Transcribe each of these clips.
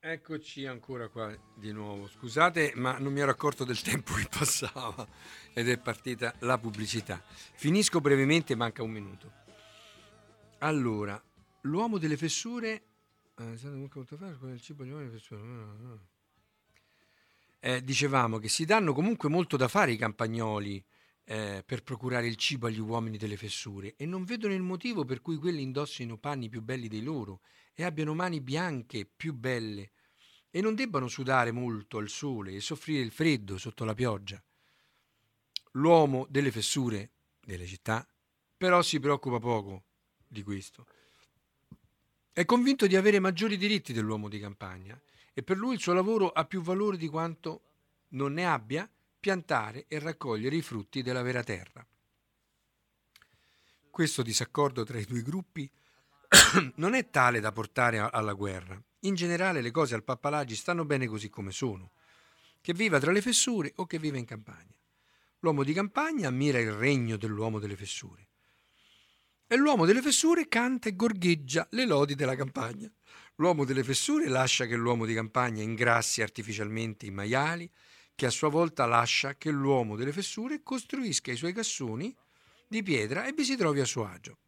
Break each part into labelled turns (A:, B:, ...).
A: Eccoci ancora qua di nuovo. Scusate, ma non mi ero accorto del tempo che passava ed è partita la pubblicità. Finisco brevemente, manca un minuto. Allora, l'uomo delle fessure. Eh, dicevamo che si danno comunque molto da fare i campagnoli eh, per procurare il cibo agli uomini delle fessure e non vedono il motivo per cui quelli indossino panni più belli dei loro e abbiano mani bianche più belle e non debbano sudare molto al sole e soffrire il freddo sotto la pioggia. L'uomo delle fessure delle città però si preoccupa poco di questo. È convinto di avere maggiori diritti dell'uomo di campagna e per lui il suo lavoro ha più valore di quanto non ne abbia piantare e raccogliere i frutti della vera terra. Questo disaccordo tra i due gruppi non è tale da portare alla guerra. In generale le cose al Pappalagi stanno bene così come sono, che viva tra le fessure o che viva in campagna. L'uomo di campagna ammira il regno dell'uomo delle fessure. E l'uomo delle fessure canta e gorgheggia le lodi della campagna. L'uomo delle fessure lascia che l'uomo di campagna ingrassi artificialmente i maiali, che a sua volta lascia che l'uomo delle fessure costruisca i suoi cassoni di pietra e vi si trovi a suo agio.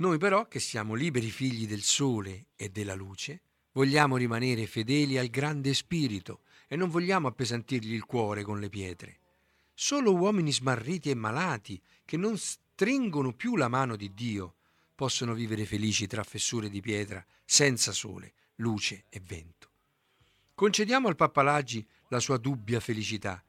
A: Noi però, che siamo liberi figli del sole e della luce, vogliamo rimanere fedeli al grande spirito e non vogliamo appesantirgli il cuore con le pietre. Solo uomini smarriti e malati, che non stringono più la mano di Dio, possono vivere felici tra fessure di pietra, senza sole, luce e vento. Concediamo al Pappalagi la sua dubbia felicità,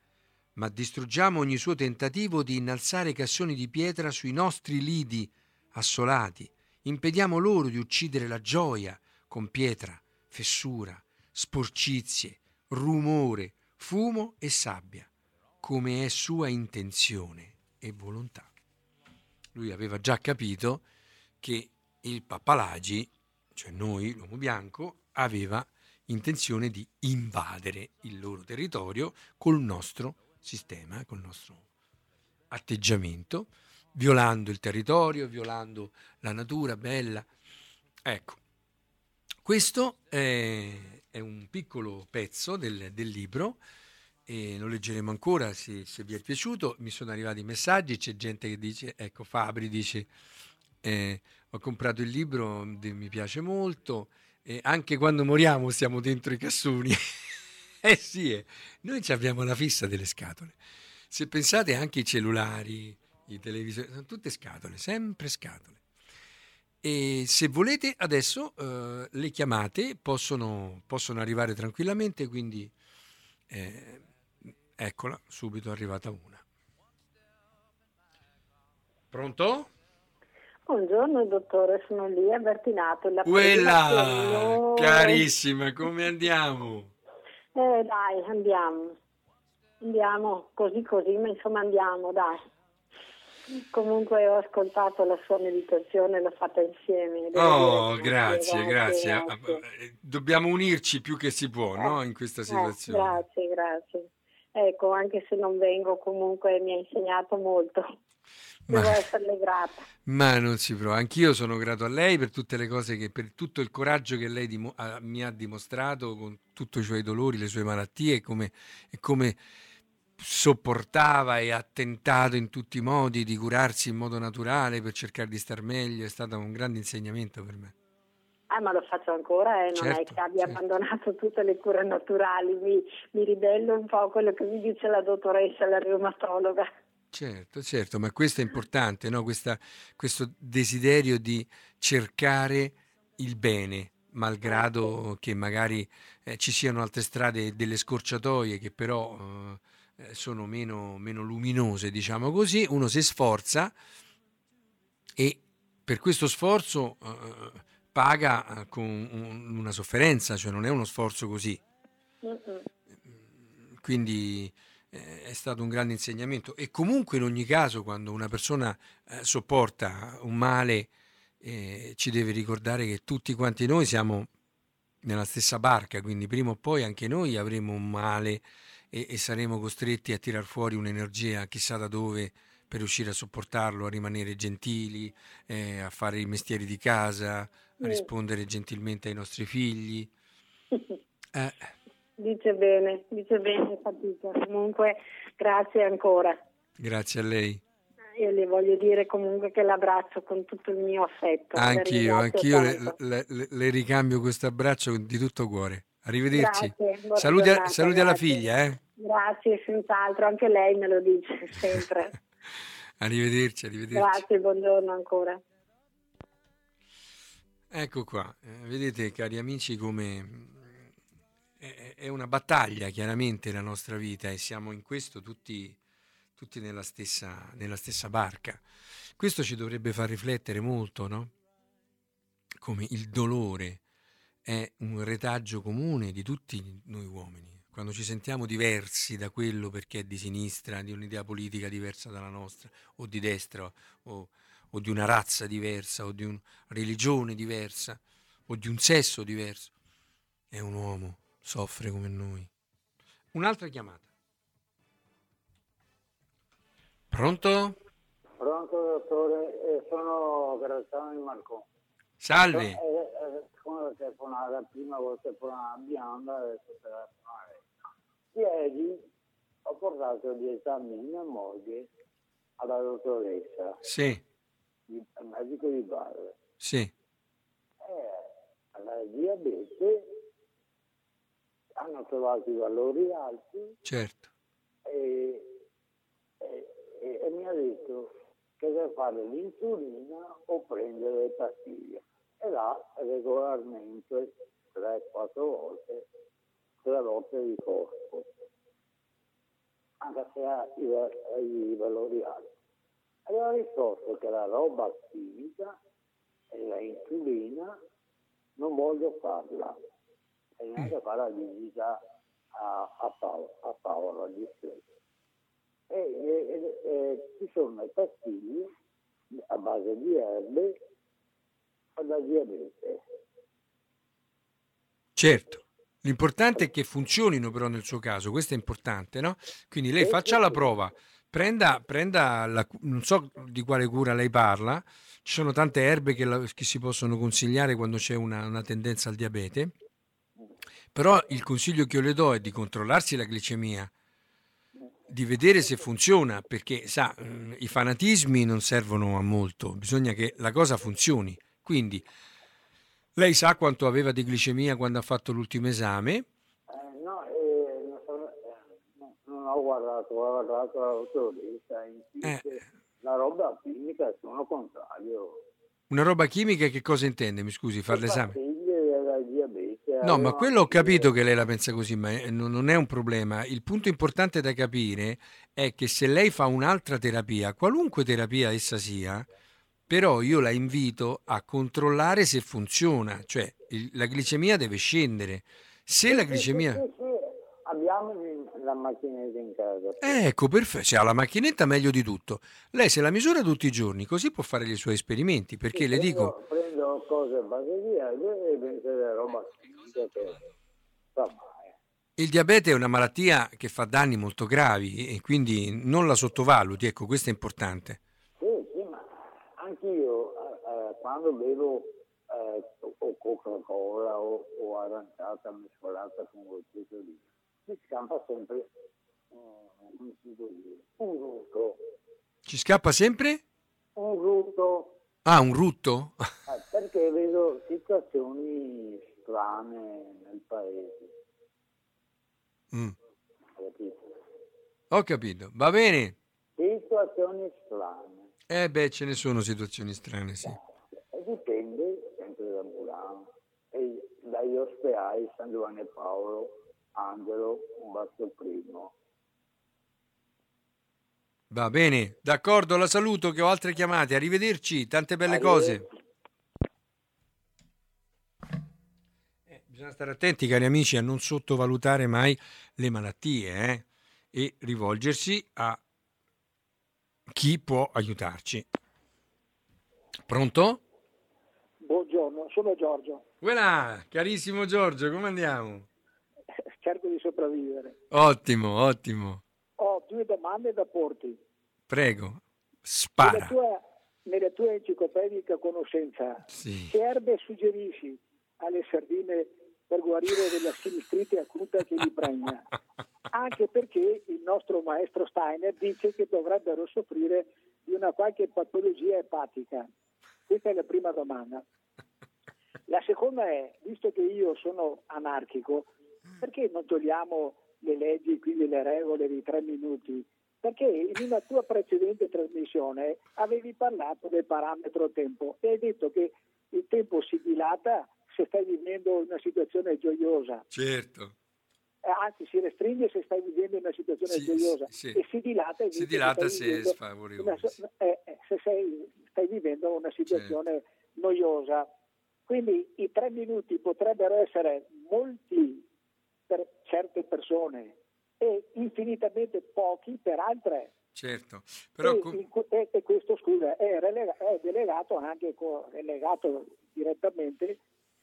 A: ma distruggiamo ogni suo tentativo di innalzare cassoni di pietra sui nostri lidi assolati. Impediamo loro di uccidere la gioia con pietra, fessura, sporcizie, rumore, fumo e sabbia, come è sua intenzione e volontà. Lui aveva già capito che il Pappalagi, cioè noi, l'uomo bianco, aveva intenzione di invadere il loro territorio col nostro sistema, col nostro atteggiamento, violando il territorio, violando la natura bella. Ecco, questo è, è un piccolo pezzo del, del, libro e lo leggeremo ancora se, se, vi è piaciuto. Mi sono arrivati messaggi, c'è gente che dice, ecco Fabri dice, eh, ho comprato il libro, mi piace molto. E anche quando moriamo stiamo dentro i cassoni. eh sì, eh. noi abbiamo la fissa delle scatole. Se pensate anche ai cellulari, i televisori, sono tutte scatole, sempre scatole. E se volete adesso eh, le chiamate possono, possono, arrivare tranquillamente, quindi eh, eccola, subito è arrivata una. Pronto?
B: Buongiorno dottore, sono lì a Bertinato.
A: La Quella, carissima, come andiamo?
B: Eh dai, andiamo. Andiamo così così, ma insomma andiamo, dai. Comunque ho ascoltato la sua meditazione, l'ho fatta insieme.
A: Oh, grazie, grazie, grazie, Dobbiamo unirci più che si può, eh, no? In questa eh, situazione.
B: Eh, grazie, grazie. Ecco, anche se non vengo, comunque mi ha insegnato molto. Devo ma, esserle grata.
A: Ma non si prova. Anch'io sono grato a lei per tutte le cose che, per tutto il coraggio che lei dim- a, mi ha dimostrato con tutti i suoi dolori, le sue malattie e come, e come sopportava e ha tentato in tutti i modi di curarsi in modo naturale per cercare di star meglio. È stato un grande insegnamento per me.
B: Ah, ma lo faccio ancora, eh? non certo, è che abbia certo. abbandonato tutte le cure naturali, mi, mi ribello un po' a quello che mi dice la dottoressa, la reumatologa.
A: Certo, certo, ma questo è importante, no? Questa, questo desiderio di cercare il bene, malgrado che magari eh, ci siano altre strade, delle scorciatoie che però eh sono meno, meno luminose, diciamo così, uno si sforza e per questo sforzo eh, paga eh, con un, una sofferenza, cioè non è uno sforzo così. Quindi eh, è stato un grande insegnamento. E comunque in ogni caso quando una persona eh, sopporta un male eh, ci deve ricordare che tutti quanti noi siamo nella stessa barca, quindi prima o poi anche noi avremo un male e, e saremo costretti a tirar fuori un'energia chissà da dove per riuscire a sopportarlo, a rimanere gentili, eh, a fare i mestieri di casa, a rispondere gentilmente ai nostri figli.
B: Eh. Dice bene, dice bene fatica. Comunque grazie ancora.
A: Grazie a lei.
B: Io le voglio dire comunque che l'abbraccio con tutto il mio affetto.
A: Anch'io, anch'io le, le, le, ricambio questo abbraccio di tutto cuore. Arrivederci. Grazie, saluti, giornata, saluti alla figlia. Eh?
B: Grazie, senz'altro, anche lei me lo dice sempre.
A: arrivederci, arrivederci.
B: Grazie, buongiorno ancora.
A: Ecco qua, eh, vedete cari amici come mm, è, è, una battaglia chiaramente la nostra vita e siamo in questo tutti, tutti nella, stessa, nella stessa barca. Questo ci dovrebbe far riflettere molto, no? Come il dolore è un retaggio comune di tutti noi uomini quando ci sentiamo diversi da quello perché è di sinistra, di un'idea politica diversa dalla nostra, o di destra, o, o di una razza diversa, o di una religione diversa, o di un sesso diverso, è un uomo, soffre come noi. Un'altra chiamata. Pronto?
C: Pronto dottore, eh, sono Graziano di Marco.
A: Salve.
C: Come telefonata prima volta telefonata bionda, adesso telefonare Ieri ho portato gli esami in moglie alla dottoressa.
A: Sì.
C: Al medico di base.
A: Sì.
C: Eh, alla diabete hanno trovato i valori alti.
A: Certo.
C: E, e, e, e mi ha detto che deve fare l'insulina o prendere le pastiglie. E là regolarmente 3-4 volte tre volte di corpo, anche se ha i, i valori alti. Aveva risposto che la roba chimica e la insulina non voglio farla, e neanche mm. fare la visita a, a, Paolo, a Paolo agli stessi. E, e, e, ci sono le pastiglie a base di erbe per la diabete.
A: Certo. L'importante è che funzionino però nel suo caso, questo è importante, no? Quindi lei faccia la prova, prenda, prenda la, non so di quale cura lei parla, ci sono tante erbe che, la, che si possono consigliare quando c'è una, una, tendenza al diabete, però il consiglio che io le do è di controllarsi la glicemia, di vedere se funziona, perché sa, i fanatismi non servono a molto, bisogna che la cosa funzioni. Quindi lei sa quanto aveva di glicemia quando ha fatto l'ultimo esame?
C: Eh, no, eh, non, eh, ho guardato, ho guardato l'autorista, eh. la roba chimica sono contrario.
A: Una roba chimica che cosa intende? Mi scusi, fare l'esame? No, ma quello ho capito che lei la pensa così, ma non è un problema. Il punto importante da capire è che se lei fa un'altra terapia, qualunque terapia essa sia, però io la invito a controllare se funziona, cioè il, la glicemia deve scendere. Se la glicemia... Sì, sì,
C: Abbiamo la macchinetta in casa.
A: Ecco, perfetto, se ha la macchinetta meglio di tutto. Lei se la misura tutti i giorni, così può fare i suoi esperimenti, perché sì, le dico...
C: Prendo cose a base di erbe e pensare roba che...
A: Il diabete è una malattia che fa danni molto gravi e quindi non la sottovaluti, ecco, questo è importante
C: anch'io eh, quando bevo eh, o Coca-Cola o, o aranciata mescolata con qualcosa lì, mi scappa sempre um, un rutto.
A: Ci scappa sempre?
C: Un rutto.
A: Ah, un rutto?
C: eh, perché vedo situazioni strane nel paese.
A: Mm. Ho capito, va bene.
C: Situazioni strane.
A: Eh beh, ce ne sono situazioni strane, sì.
C: Eh, dipende sempre da Milano. E dagli ospedali San Giovanni Paolo, Angelo, un basso primo.
A: Va bene, d'accordo, la saluto che ho altre chiamate. Arrivederci, tante belle cose. Eh, bisogna stare attenti, cari amici, a non sottovalutare mai le malattie eh? e rivolgersi a chi può aiutarci. Pronto?
D: Buongiorno, sono Giorgio.
A: Buona, carissimo Giorgio, come andiamo?
D: Cerco di sopravvivere.
A: Ottimo, ottimo.
D: Ho due domande da porti.
A: Prego, spara.
D: Nella tua,
E: nella tua enciclopedica conoscenza,
A: Sì.
E: che erbe suggerisci alle sardine per guarire della sinistrite acuta che li pregna? Anche perché il nostro maestro Steiner dice che dovrebbero soffrire di una qualche patologia epatica. Questa è la prima domanda. La seconda è, visto che io sono anarchico, perché non togliamo le leggi, quindi le regole di tre minuti? Perché in una tua precedente trasmissione avevi parlato del parametro tempo e hai detto che il tempo si dilata se stai vivendo una situazione gioiosa,
A: Certo.
E: eh, anzi si restringe se stai vivendo una situazione
A: Sì,
E: gioiosa
A: sì.
E: e si dilata,
A: Si dilata se è sfavorevole.
E: una eh, eh, se sei- stai vivendo una situazione noiosa. Quindi i tre minuti potrebbero essere molti per certe persone e infinitamente pochi per altre.
A: Certo. Però
E: e,
A: com-
E: e- e questo scusa è, relega- è delegato anche co- relegato direttamente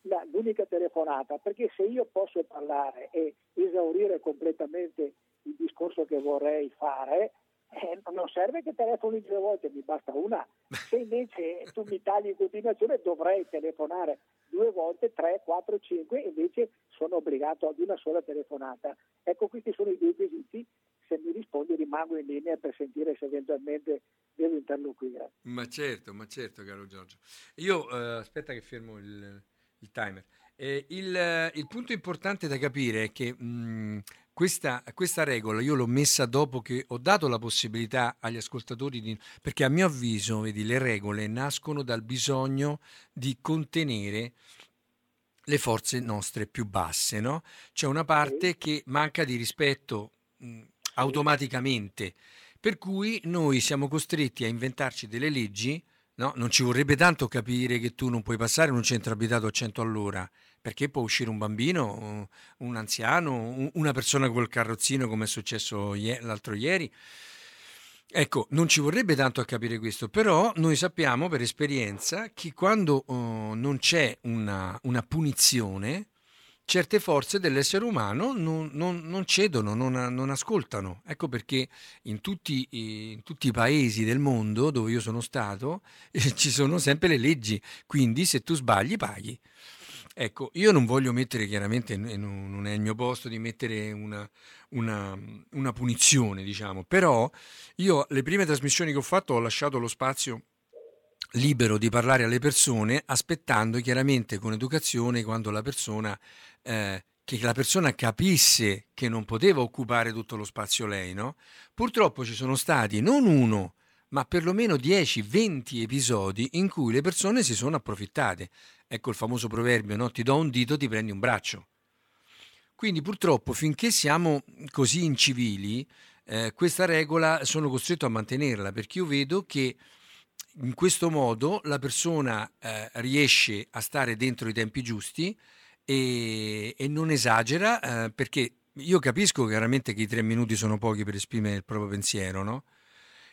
E: la- l'unica telefonata perché se io posso parlare e esaurire completamente il discorso che vorrei fare eh, non serve che telefoni due volte mi basta una se invece tu mi tagli in continuazione dovrei telefonare due volte, tre, quattro, cinque invece sono obbligato ad una sola telefonata ecco questi sono i due quesiti se mi rispondi rimango in linea per sentire se eventualmente devo interloquire.
A: Ma certo, ma certo, caro Giorgio. Io, eh, aspetta che fermo il, il timer. Eh, il, eh, il punto importante da capire è che mh, questa, questa regola io l'ho messa dopo che ho dato la possibilità agli ascoltatori di... perché a mio avviso, vedi, le regole nascono dal bisogno di contenere le forze nostre più basse, no? C'è una parte che manca di rispetto mh, automaticamente, per cui noi siamo costretti a inventarci delle leggi, no? Non ci vorrebbe tanto capire che tu non puoi passare in un centro abitato a 100 all'ora, perché può uscire un bambino, un anziano, un- una persona col carrozzino come è successo l'altro ieri. Ecco, non ci vorrebbe tanto a capire questo, però noi sappiamo per esperienza che quando eh, non c'è una, una punizione, certe forze dell'essere umano non, non- non cedono, non, non ascoltano. Ecco perché in tutti, in tutti i paesi del mondo dove io sono stato eh, ci sono sempre le leggi, quindi se tu sbagli paghi. Ecco, io non voglio mettere chiaramente, non è il mio posto di mettere una, una- una punizione, diciamo, però io le prime trasmissioni che ho fatto ho lasciato lo spazio libero di parlare alle persone, aspettando chiaramente con educazione quando la persona, eh, che la persona capisse che non poteva occupare tutto lo spazio lei, no? Purtroppo ci sono stati non uno, ma perlomeno 10-20 episodi in cui le persone si sono approfittate. Ecco il famoso proverbio, no? Ti do un dito, ti prendi un braccio. Quindi purtroppo finché siamo così incivili, eh, questa regola sono costretto a mantenerla perché io vedo che in questo modo la persona eh, riesce a stare dentro i tempi giusti e, e non esagera eh, perché io capisco chiaramente che i tre minuti sono pochi per esprimere il proprio pensiero, no?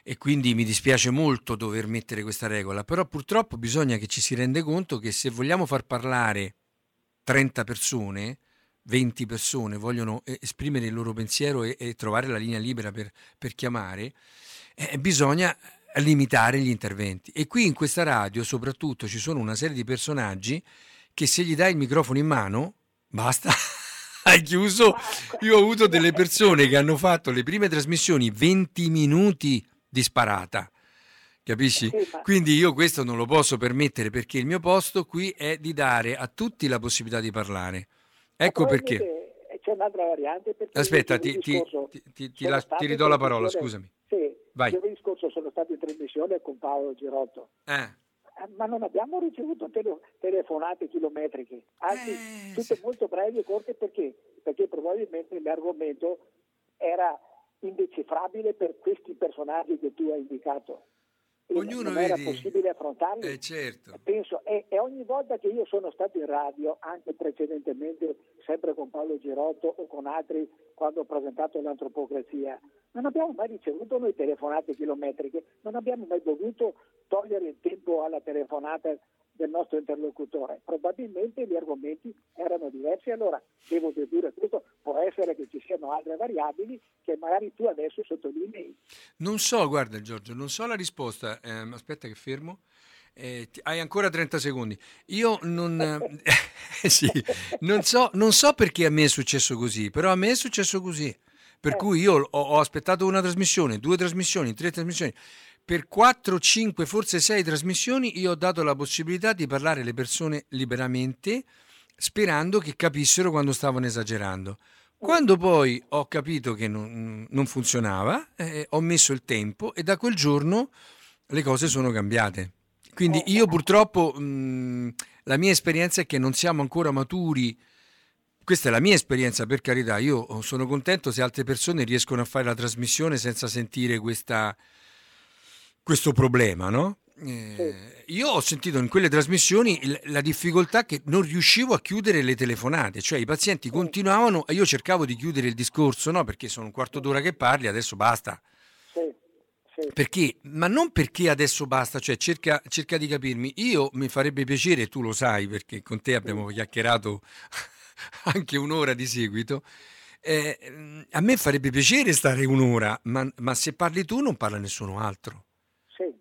A: E quindi mi dispiace molto dover mettere questa regola, però purtroppo bisogna che ci si rende conto che se vogliamo far parlare 30 persone, 20 persone vogliono eh, esprimere il loro pensiero e, e trovare la linea libera per, per chiamare, eh, bisogna limitare gli interventi. E qui in questa radio soprattutto ci sono una serie di personaggi che se gli dai il microfono in mano, basta, hai chiuso. Io ho avuto delle persone che hanno fatto le prime trasmissioni 20 minuti di sparata. Capisci? Quindi io questo non lo posso permettere perché il mio posto qui è di dare a tutti la possibilità di parlare. Ecco perché.
E: C'è un'altra variante.
A: Aspetta, ti, ti- ti- ti- ridò la parola, scusami. Vai.
E: giovedì scorso sono stato in trasmissione con Paolo Girotto.
A: Eh,
E: Eh, Ma non abbiamo ricevuto tele- telefonate chilometriche, anzi
A: Eh,
E: tutte
A: sì.
E: molto brevi e corte perché? Perché probabilmente l'argomento era indecifrabile per questi personaggi che tu hai indicato.
A: Ognuno
E: non era
A: vedi-
E: possibile affrontarli.
A: eh, certo.
E: Penso, e, e ogni volta che io sono stato in radio, anche precedentemente, sempre con Paolo Girotto o con altri, quando ho presentato l'antropocrazia, non abbiamo mai ricevuto noi telefonate chilometriche, non abbiamo mai dovuto togliere il tempo alla telefonata del nostro interlocutore. Probabilmente gli argomenti erano diversi, allora devo dedurre questo, può essere che ci siano altri
D: delle variabili che magari tu adesso sottolinei.
A: Non so, guarda Giorgio, non so la risposta. Eh, aspetta che fermo. Eh, hai ancora 30 secondi. Io non, eh, sì, non, so, non, so, perché a me è successo così, però a me è successo così. Per eh. cui io ho, ho, aspettato una trasmissione, due trasmissioni, tre trasmissioni. Per 4, 5, forse 6 trasmissioni io ho dato la possibilità di parlare alle persone liberamente, sperando che capissero quando stavano esagerando. Quando poi ho capito che non, non funzionava, eh, ho messo il tempo e da quel giorno le cose sono cambiate. Quindi eh, io purtroppo mh, la mia esperienza è che non siamo ancora maturi. Questa è la mia esperienza, per carità. Io sono contento se altre persone riescono a fare la trasmissione senza sentire questa, questo problema, no? Eh, io ho sentito in quelle trasmissioni la difficoltà che non riuscivo a chiudere le telefonate, cioè i pazienti continuavano e io cercavo di chiudere il discorso, no? Perché sono un quarto d'ora che parli, adesso basta. Perché? Ma non perché adesso basta, cioè cerca, cerca, di capirmi. Io mi farebbe piacere, tu lo sai, perché con te abbiamo chiacchierato anche un'ora di seguito. Eh, a me farebbe piacere stare un'ora, ma, ma, se parli tu non parla nessuno altro.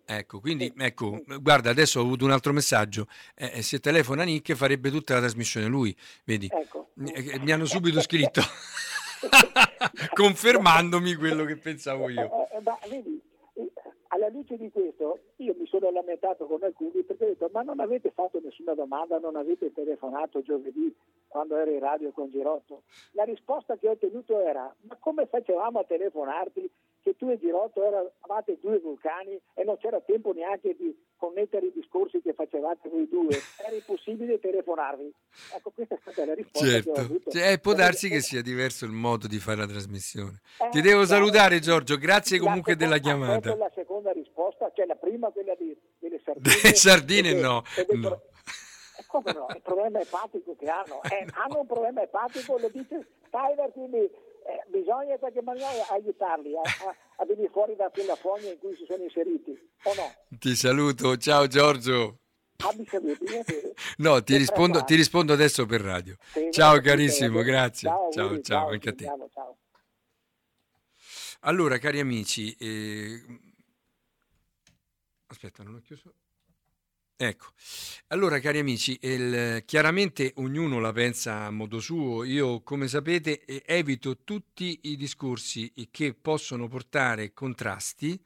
A: Ecco, quindi, ecco, guarda, adesso ho avuto un altro messaggio. Eh, eh se telefona Nick farebbe tutta la trasmissione lui, vedi?
D: Ecco.
A: Eh, mi hanno subito scritto, confermandomi quello che pensavo io.
D: Eh, eh, vedi, alla luce di questo io mi sono lamentato con alcuni perché ho detto ma non avete fatto nessuna domanda, non avete telefonato giovedì quando ero in radio con Girotto. La risposta che ho ottenuto era ma come facevamo a telefonarti che tu e Girotto eravate due vulcani e non c'era tempo neanche di connettere i discorsi che facevate voi due, era impossibile telefonarvi. Ecco, questa è stata la risposta certo. che ho avuto.
A: Cioè, può darsi che sia diverso il modo di fare la trasmissione. Eh, Ti devo salutare Giorgio, grazie comunque
D: seconda,
A: della chiamata.
D: La seconda risposta, cioè la prima quella di, delle sardine.
A: Delle sardine no. no.
D: Eh, come no? Il problema epatico che hanno. Eh, hanno un problema epatico, lo dice Steiner, quindi eh, bisogna in qualche maniera aiutarli a, a, a, venire fuori da quella fogna in cui si sono inseriti, o no?
A: Ti saluto, ciao Giorgio.
D: Ah, saluti,
A: no, ti rispondo, ti rispondo, adesso per radio. Sì, ciao carissimo, grazie. Ciao, ciao, ciao, ciao, anche a te. Allora, cari amici, eh... aspetta, non ho chiuso. Ecco, allora cari amici, il, chiaramente ognuno la pensa a modo suo, io come sapete evito tutti i discorsi che possono portare contrasti,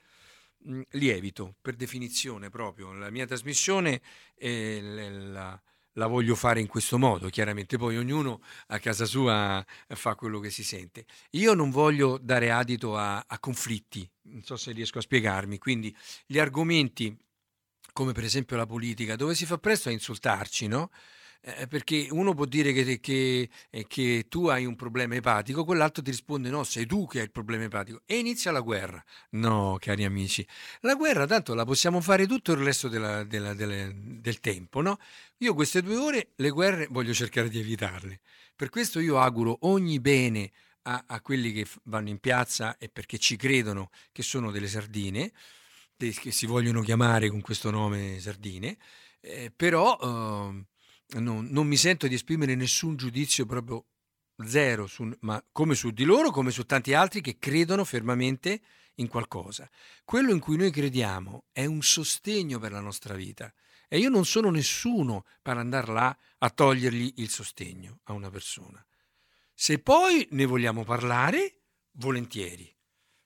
A: mh, li evito per definizione proprio, la mia trasmissione eh, la, la voglio fare in questo modo, chiaramente. Poi ognuno a casa sua fa quello che si sente. Io non voglio dare adito a, a conflitti, non so se riesco a spiegarmi, quindi gli argomenti come per esempio la politica, dove si fa presto a insultarci, no? Eh, perché uno può dire che, che, eh, che, tu hai un problema epatico, quell'altro ti risponde no, sei tu che hai il problema epatico e inizia la guerra. No, cari amici, la guerra tanto la possiamo fare tutto il resto della, della, della, del tempo, no? Io queste due ore le guerre voglio cercare di evitarle. Per questo io auguro ogni bene a, a quelli che vanno in piazza e perché ci credono che sono delle sardine che si vogliono chiamare con questo nome sardine, eh, però eh, non, non, mi sento di esprimere nessun giudizio proprio zero, su, ma come su di loro, come su tanti altri che credono fermamente in qualcosa. Quello in cui noi crediamo è un sostegno per la nostra vita e io non sono nessuno per andare là a togliergli il sostegno a una persona. Se poi ne vogliamo parlare, volentieri,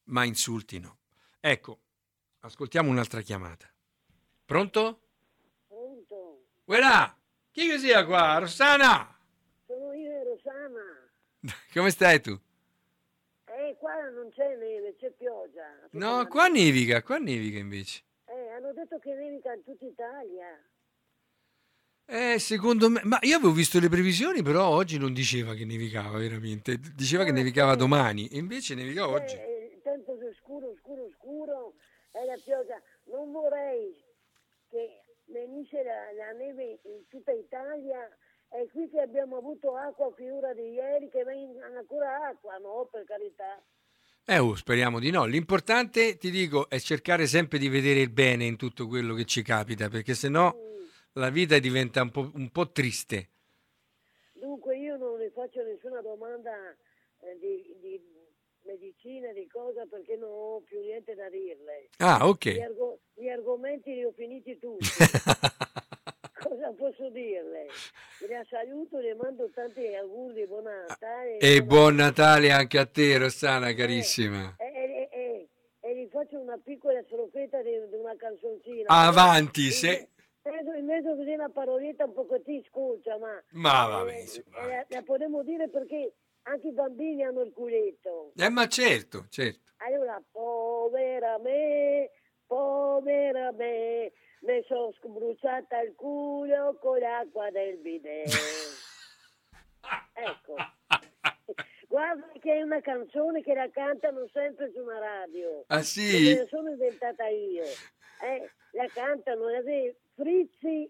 A: ma insulti no. Ecco, Ascoltiamo un'altra chiamata. Pronto?
F: Pronto.
A: Uela, chi che sia qua? Rossana?
F: Sono io, Rossana.
A: Come stai tu?
F: Eh, qua non c'è neve, c'è pioggia.
A: No, qua nevica, qua nevica invece.
F: Eh, hanno detto che nevica in tutta Italia.
A: Eh, secondo me, ma io avevo visto le previsioni, però oggi non diceva che nevicava veramente, diceva eh, che nevicava eh, domani, e invece nevica eh, oggi.
F: Il tempo è scuro, scuro, scuro, e la pioggia. Non vorrei che venisse la, la neve in tutta Italia e qui che abbiamo avuto acqua figura di ieri che venga ancora acqua, no, per carità.
A: Eh, oh, speriamo di no. L'importante, ti dico, è cercare sempre di vedere il bene in tutto quello che ci capita, perché sennò mm. la vita diventa un po', un po', triste.
F: Dunque io non le faccio nessuna domanda eh, di, di medicina, di cosa, perché non ho più niente da dirle.
A: Ah,
F: Gli,
A: ok.
F: argo- gli argomenti li ho finiti tutti. cosa posso dirle? Le saluto, le mando tanti auguri, buon Natale.
A: E buon Natale anche a te, Rossana, carissima.
F: E, e- e- e gli faccio una piccola strofetta di, di una canzoncina.
A: Avanti,
F: In-
A: se...
F: Adesso in mezzo così una paroletta un pochettino sculcia, ma...
A: Ma vabbè,
F: eh, eh, la, la potremmo dire perché anche i bambini hanno il culetto.
A: Eh, ma certo, certo.
F: Allora, povera me, povera me, mi sono sbruciata il culo con l'acqua del bidet. ecco. Guarda che è una canzone che la cantano sempre su una radio.
A: Ah sì?
F: me la sono inventata io. Eh, la cantano, la Frizzi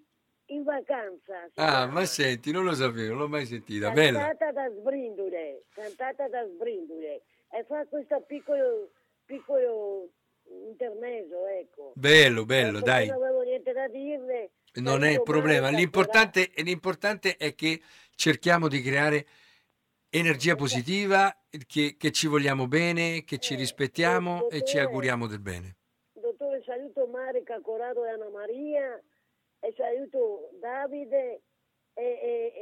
F: in vacanza.
A: Ah, ma senti, non lo sapevo, non l'ho mai sentita. Bella.
F: Cantata da Sbrindule, cantata da Sbrindule. E fa questo piccolo, piccolo intermezzo, ecco.
A: Bello, bello,
F: Ecco,
A: dai.
F: Non avevo niente da dirle.
A: Non è il problema. L'importante, l'importante è che cerchiamo di creare energia positiva, che, che ci vogliamo bene, che ci
F: Eh,
A: rispettiamo e ci
F: dottore.
A: auguriamo del bene.
F: Dottore, saluto Marica, Corrado e Anna Maria e saluto Davide e, e-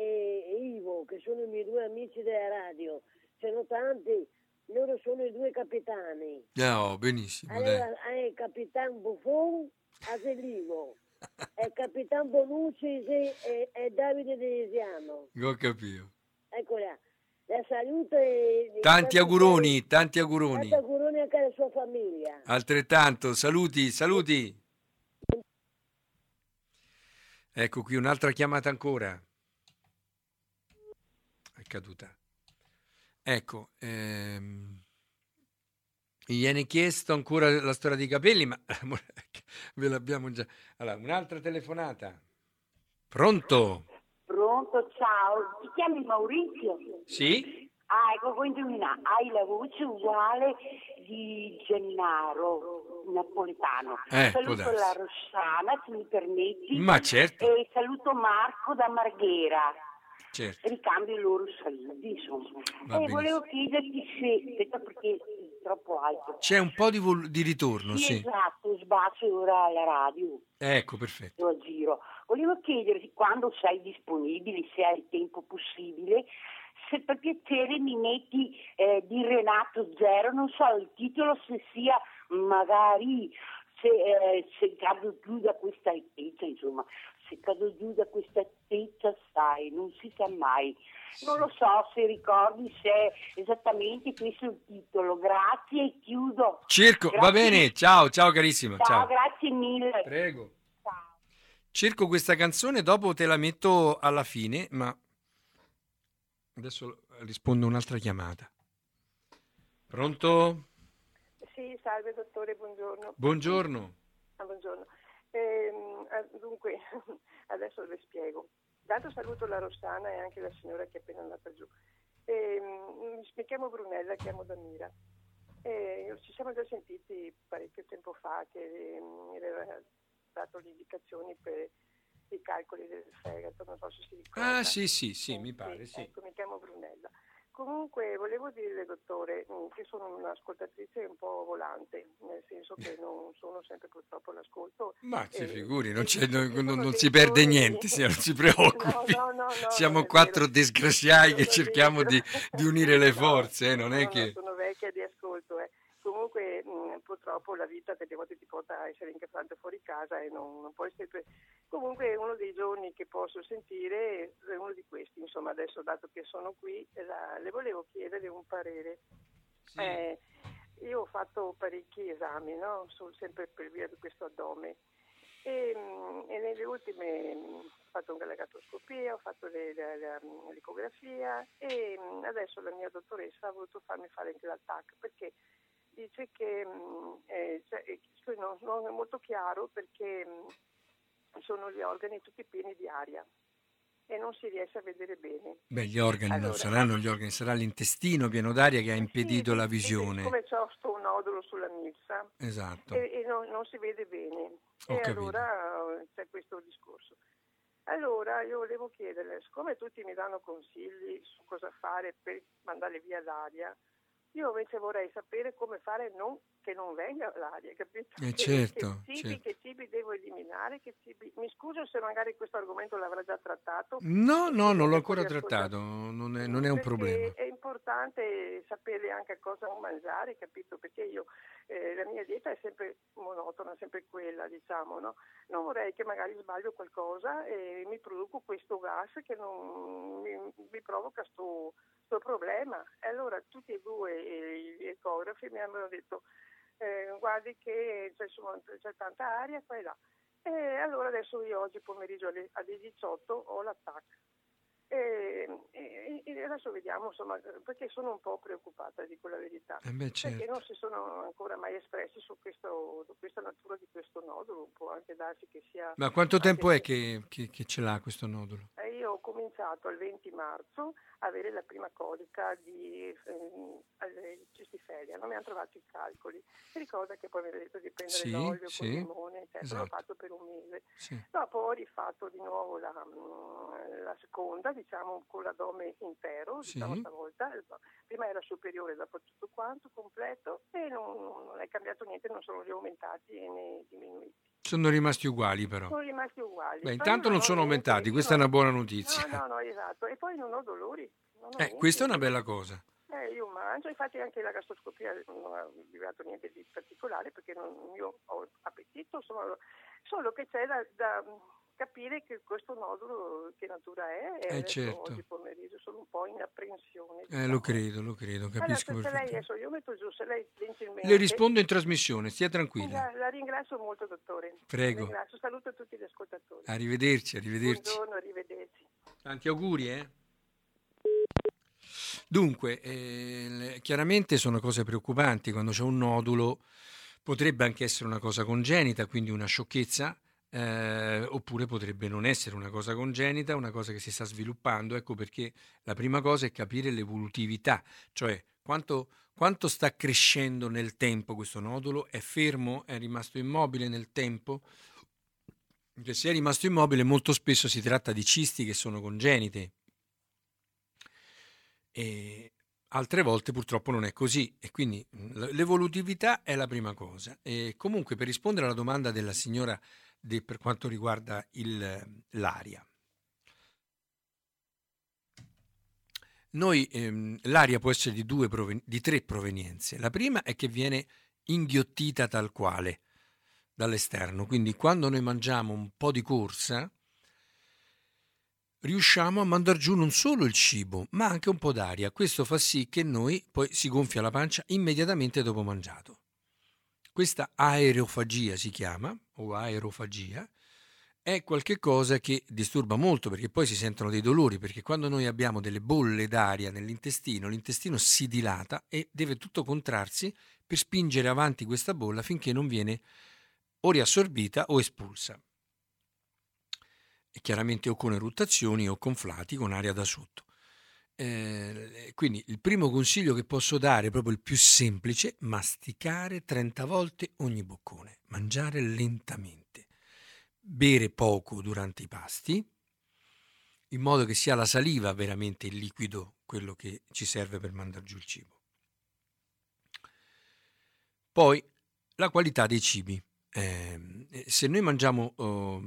F: e Ivo, che sono i miei due amici della radio. Sono tanti, loro sono i due capitani.
A: No, benissimo, dai.
F: Allora, è il Capitan Buffon a Selivo, è il Capitan Bonucci e, e- Davide Denesiano.
A: Ho capito.
F: Eccola, la saluto e...
A: Tanti auguroni, tanti auguroni.
F: Tanti auguroni anche alla sua famiglia.
A: Altrettanto, saluti, saluti. Ecco qui un'altra chiamata ancora. È caduta. Ecco, ehm, viene chiesto ancora la storia dei capelli, ma ve l'abbiamo già. Allora, un'altra telefonata. Pronto?
G: Pronto, ciao. Ti chiami Maurizio?
A: Sì?
G: Ah, ecco, vuoi indovinare? Hai la voce uguale di Gennaro, napoletano.
A: Eh,
G: saluto la Rossana, se mi permetti.
A: Ma certo,
G: E saluto Marco da Marghera.
A: certo.
G: Ricambio i loro saluti, insomma.
A: Va
G: e volevo
A: benissimo.
G: chiederti se, perché è troppo alto.
A: C'è un po' di, vol- di ritorno,
G: Sì,
A: sì.
G: esatto, sbacio ora alla radio.
A: Ecco, perfetto.
G: a giro. Volevo chiederti quando sei disponibile, se hai il tempo possibile, se per piacere mi metti eh, di Renato Zero, non so il titolo se sia magari se, eh, se cado giù da questa altezza, insomma, se cado giù da questa altezza, sai, non si sa mai. Non lo so se ricordi se è esattamente questo il titolo. Grazie e chiudo.
A: Circo, va
G: Grazie.
A: bene, ciao, ciao carissima,
G: Ciao,
A: ciao.
G: grazie mille.
A: Prego.
G: Ciao.
A: Cerco questa canzone, dopo te la metto alla fine, ma adesso rispondo a un'altra chiamata. Pronto?
H: Sì, salve dottore, buongiorno.
A: Buongiorno.
H: Ah, buongiorno. Ah, dunque, adesso le spiego. Tanto saluto la Rossana e anche la signora che è appena andata giù. Ehm, mi chiamo Brunella, chiamo da Mira. E ci siamo già sentiti parecchio tempo fa che ehm, mi aveva dato le indicazioni per i calcoli del fegato, non so se si ricorda.
A: Ah, sì, sì, sì, mi pare, sì.
H: Ecco, mi chiamo Brunella. Comunque volevo dire, dottore, mh, che sono un'ascoltatrice un po' volante, nel senso che non sono sempre purtroppo all'ascolto.
A: Ma si
H: Eh,
A: figuri, non, non- non- non si perde niente, sì, non si preoccupi.
H: No, no, no,
A: Siamo quattro disgraziai che cerchiamo di, di unire le forze, eh, non è che...
H: no, sono vecchia di ascolto. eh. Comunque mh, purtroppo la vita delle volte ti porta a essere incastrante fuori casa e non, non puoi sempre... Comunque uno dei giorni che posso sentire è uno di questi. Insomma adesso dato che sono qui la- le volevo chiedere un parere.
A: Sì.
H: Eh, io ho fatto parecchi esami, no? Sul- sempre per via di questo addome. E, mm, e nelle ultime mm, ho fatto una gatoscopia, ho fatto le- la- la- l'ecografia e mm, adesso la mia dottoressa ha voluto farmi fare anche la TAC perché dice che mm, eh, cioè, eh, non, non è molto chiaro perché mm, sono gli organi tutti pieni di aria e non si riesce a vedere bene.
A: Beh, gli organi non
H: Allora-
A: saranno gli organi, sarà l'intestino pieno d'aria che ha impedito
H: Sì,
A: la visione.
H: Come c'ho sto nodulo sulla milza,
A: Esatto.
H: e, e non, non si vede bene.
A: Ho
H: e
A: capito.
H: allora eh, c'è questo discorso. Allora io volevo chiederle, siccome tutti mi danno consigli su cosa fare per mandare via l'aria, Io invece vorrei sapere come fare non, che non venga l'aria, capito?
A: Eh,
H: Che-
A: certo,
H: che, cibi,
A: certo.
H: che cibi devo eliminare, che cibi... Mi scuso se magari questo argomento l'avrà già trattato.
A: No, no, non l'ho ancora trattato, non è, non è un problema.
H: È importante sapere anche cosa mangiare, capito? Perché io eh, la mia dieta è sempre monotona, sempre quella, diciamo, no? Non vorrei che magari sbaglio qualcosa e mi produco questo gas che non mi, mi provoca sto, sto problema. E allora tutti e due eh, gli ecografi mi hanno detto eh, guardi che c'è, c'è tanta aria qua e là. E allora adesso io oggi pomeriggio alle, alle 18 ho l'attacco. E, e- e adesso vediamo, insomma, perché sono un po' preoccupata, dico la verità.
A: Eh beh,
H: Perché
A: certo.
H: non si sono ancora mai espressi su, questo, su questa natura di questo nodulo, può anche darsi che sia...
A: Ma quanto tempo è che, che- che ce l'ha questo nodulo?
H: eh, Io ho cominciato il 20 marzo a avere la prima colica di ehm, alle cistifelia, non mi hanno trovato i calcoli. Si ricorda che poi mi aveva detto di prendere
A: Sì,
H: l'olio
A: sì,
H: con il limone, eccetera.
A: esatto.
H: l'ho fatto per un mese.
A: Sì.
H: Dopo ho rifatto di nuovo la, mm, la seconda, diciamo con l'addome intero, diciamo
A: Sì.
H: stavolta. Prima era superiore, dopo tutto quanto, completo, e non, non è cambiato niente, non sono né aumentati né diminuiti.
A: Sono rimasti uguali però.
H: Sono rimasti uguali.
A: Beh, intanto
H: non
A: non sono aumentati, questa è una buona notizia.
H: No, no, no, esatto. E poi non ho dolori. non ho
A: Eh,
H: niente.
A: questa è una bella cosa.
H: Eh, io mangio, infatti anche la gastroscopia non ha arrivato niente di particolare perché non- io ho appetito, solo, solo che c'è da, da capire che questo nodulo che natura è e
A: Eh, certo.
H: oggi pomeriggio sono un po' in apprensione.
A: Eh,
H: diciamo.
A: lo credo, lo credo,
H: Allora,
A: capisco
H: se lei adesso io metto giù, se lei gentilmente...
A: Le rispondo in trasmissione, stia tranquilla.
H: La, la ringrazio molto, dottore.
A: Prego.
H: La ringrazio. Saluto tutti gli ascoltatori.
A: Arrivederci, arrivederci.
H: Buongiorno, arrivederci.
A: Tanti auguri, eh? Dunque, eh, chiaramente sono cose preoccupanti. Quando c'è un nodulo potrebbe anche essere una cosa congenita, quindi una sciocchezza, eh, oppure potrebbe non essere una cosa congenita, una cosa che si sta sviluppando. Ecco perché la prima cosa è capire l'evolutività, cioè quanto, quanto sta crescendo nel tempo questo nodulo, è fermo, è rimasto immobile nel tempo. Che se è rimasto immobile molto spesso si tratta di cisti che sono congenite e altre volte purtroppo non è così e quindi l'evolutività è la prima cosa. E comunque per rispondere alla domanda della signora de- per quanto riguarda il- l'aria. Noi, ehm, l'aria può essere di, due proven- di tre provenienze. La prima è che viene inghiottita tal quale dall'esterno, quindi quando noi mangiamo un po' di corsa, riusciamo a mandare giù non solo il cibo, ma anche un po' d'aria. Questo fa sì che noi poi si gonfia la pancia immediatamente dopo mangiato. Questa aerofagia si chiama, o aerofagia, è qualcosa che disturba molto perché poi si sentono dei dolori, perché quando noi abbiamo delle bolle d'aria nell'intestino, l'intestino si dilata e deve tutto contrarsi per spingere avanti questa bolla finché non viene o riassorbita o espulsa e chiaramente o con eruttazioni o con flati con aria da sotto. Eh, quindi il primo consiglio che posso dare, proprio il più semplice, masticare 30 volte ogni boccone, mangiare lentamente, bere poco durante i pasti, in modo che sia la saliva veramente il liquido quello che ci serve per mandare giù il cibo. Poi la qualità dei cibi. Eh, se noi mangiamo, oh,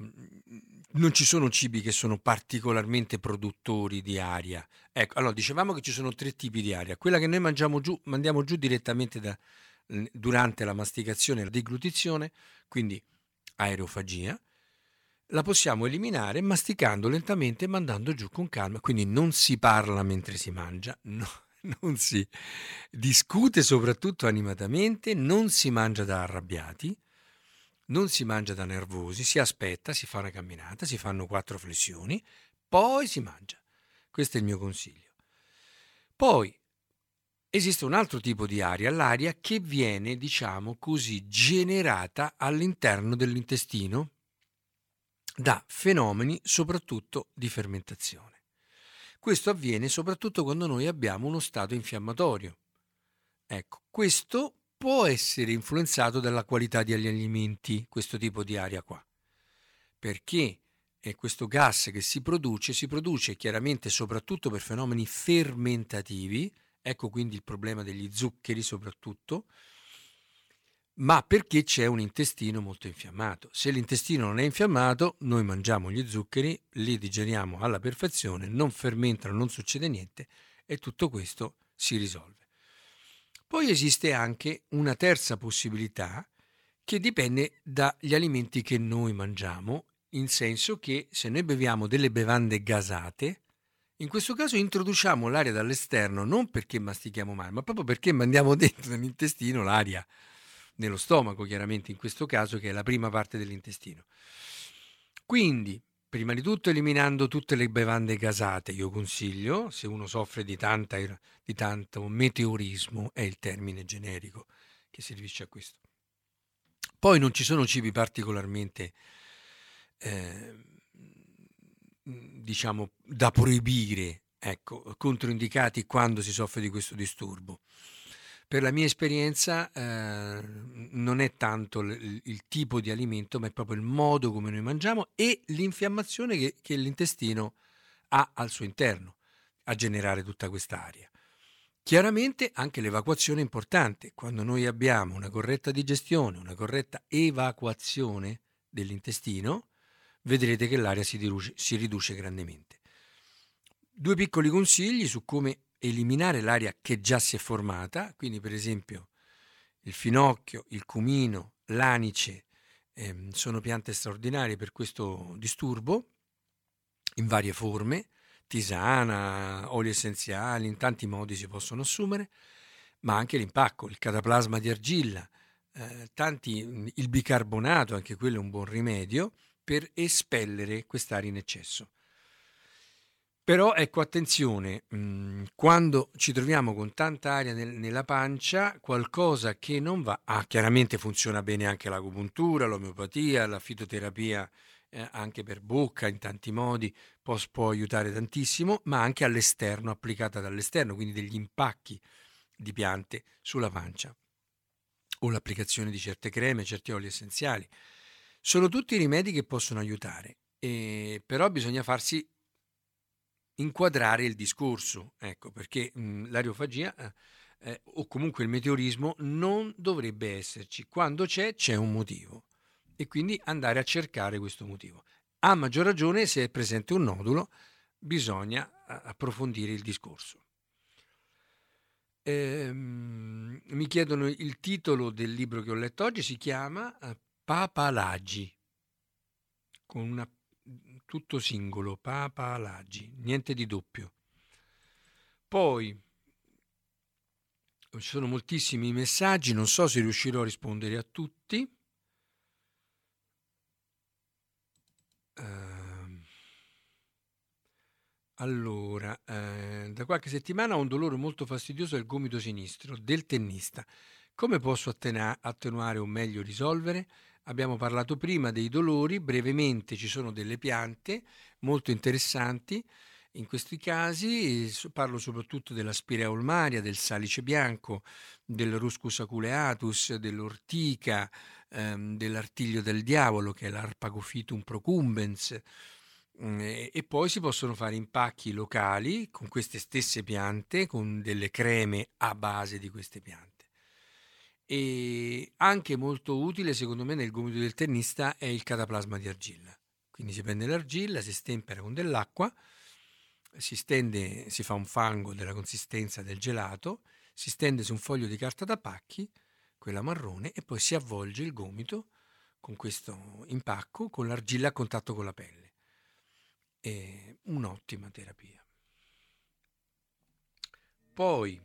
A: non ci sono cibi che sono particolarmente produttori di aria. Ecco, allora dicevamo che ci sono tre tipi di aria. Quella che noi mangiamo giù, mandiamo giù direttamente da, durante la masticazione e la deglutizione, quindi aerofagia, la possiamo eliminare masticando lentamente e mandando giù con calma. Quindi non si parla mentre si mangia, no, non si discute soprattutto animatamente, non si mangia da arrabbiati, non si mangia da nervosi, si aspetta, si fa una camminata, si fanno quattro flessioni, poi si mangia. Questo è il mio consiglio. Poi esiste un altro tipo di aria, l'aria che viene, diciamo così, generata all'interno dell'intestino da fenomeni soprattutto di fermentazione. Questo avviene soprattutto quando noi abbiamo uno stato infiammatorio. Ecco, questo può essere influenzato dalla qualità degli alimenti, questo tipo di aria qua. Perché questo gas che si produce, si produce chiaramente soprattutto per fenomeni fermentativi, ecco quindi il problema degli zuccheri soprattutto, ma perché c'è un intestino molto infiammato. Se l'intestino non è infiammato, noi mangiamo gli zuccheri, li digeriamo alla perfezione, non fermentano, non succede niente e tutto questo si risolve. Poi esiste anche una terza possibilità che dipende dagli alimenti che noi mangiamo, in senso che se noi beviamo delle bevande gasate, in questo caso introduciamo l'aria dall'esterno non perché mastichiamo male, ma proprio perché mandiamo dentro nell'intestino l'aria nello stomaco, chiaramente in questo caso, che è la prima parte dell'intestino. Quindi, prima di tutto eliminando tutte le bevande gasate, io consiglio, se uno soffre di, tanta, di tanto meteorismo, è il termine generico che servisce a questo. Poi non ci sono cibi particolarmente, eh, diciamo, da proibire, ecco, controindicati quando si soffre di questo disturbo per la mia esperienza eh, non è tanto il, il, tipo di alimento, ma è proprio il modo come noi mangiamo e l'infiammazione che, che l'intestino ha al suo interno a generare tutta quest'aria. Chiaramente anche l'evacuazione è importante. Quando noi abbiamo una corretta digestione, una corretta evacuazione dell'intestino, vedrete che l'aria si riduce, si riduce grandemente. Due piccoli consigli su come eliminare l'aria che già si è formata, quindi per esempio il finocchio, il cumino, l'anice ehm, sono piante straordinarie per questo disturbo in varie forme, tisana, oli essenziali, in tanti modi si possono assumere, ma anche l'impacco, il cataplasma di argilla, eh, tanti, il bicarbonato, anche quello è un buon rimedio per espellere quest'aria in eccesso. Però ecco attenzione, mh, quando ci troviamo con tanta aria nel, nella pancia, qualcosa che non va, ah, chiaramente funziona bene anche l'agopuntura, l'omeopatia, la fitoterapia eh, anche per bocca in tanti modi può, può aiutare tantissimo, ma anche all'esterno, applicata dall'esterno, quindi degli impacchi di piante sulla pancia o l'applicazione di certe creme, certi oli essenziali. Sono tutti rimedi che possono aiutare, eh, però bisogna farsi inquadrare il discorso, ecco, perché mh, l'aerofagia eh, eh, o comunque il meteorismo non dovrebbe esserci. Quando c'è, c'è un motivo e quindi andare a cercare questo motivo. A maggior ragione, se è presente un nodulo, bisogna eh, approfondire il discorso. Ehm, mi chiedono il titolo del libro che ho letto oggi, si chiama eh, Papalagi, con una tutto singolo, Papa Laggi, niente di doppio. Poi ci sono moltissimi messaggi, non so se riuscirò a rispondere a tutti. Uh, allora, eh, da qualche settimana ho un dolore molto fastidioso al gomito sinistro del tennista. Come posso attenuare o meglio risolvere? Abbiamo parlato prima dei dolori, brevemente ci sono delle piante molto interessanti. In questi casi parlo soprattutto della spirea ulmaria, del salice bianco, del ruscus aculeatus, dell'ortica, ehm, dell'artiglio del diavolo che è l'arpagophytum procumbens. Mm, e poi si possono fare impacchi locali con queste stesse piante, con delle creme a base di queste piante. E anche molto utile, secondo me, nel gomito del tennista è il cataplasma di argilla. Quindi si prende l'argilla, si stempera con dell'acqua, si stende, si fa un fango della consistenza del gelato, si stende su un foglio di carta da pacchi, quella marrone, e poi si avvolge il gomito con questo impacco, con l'argilla a contatto con la pelle. È un'ottima terapia. Poi,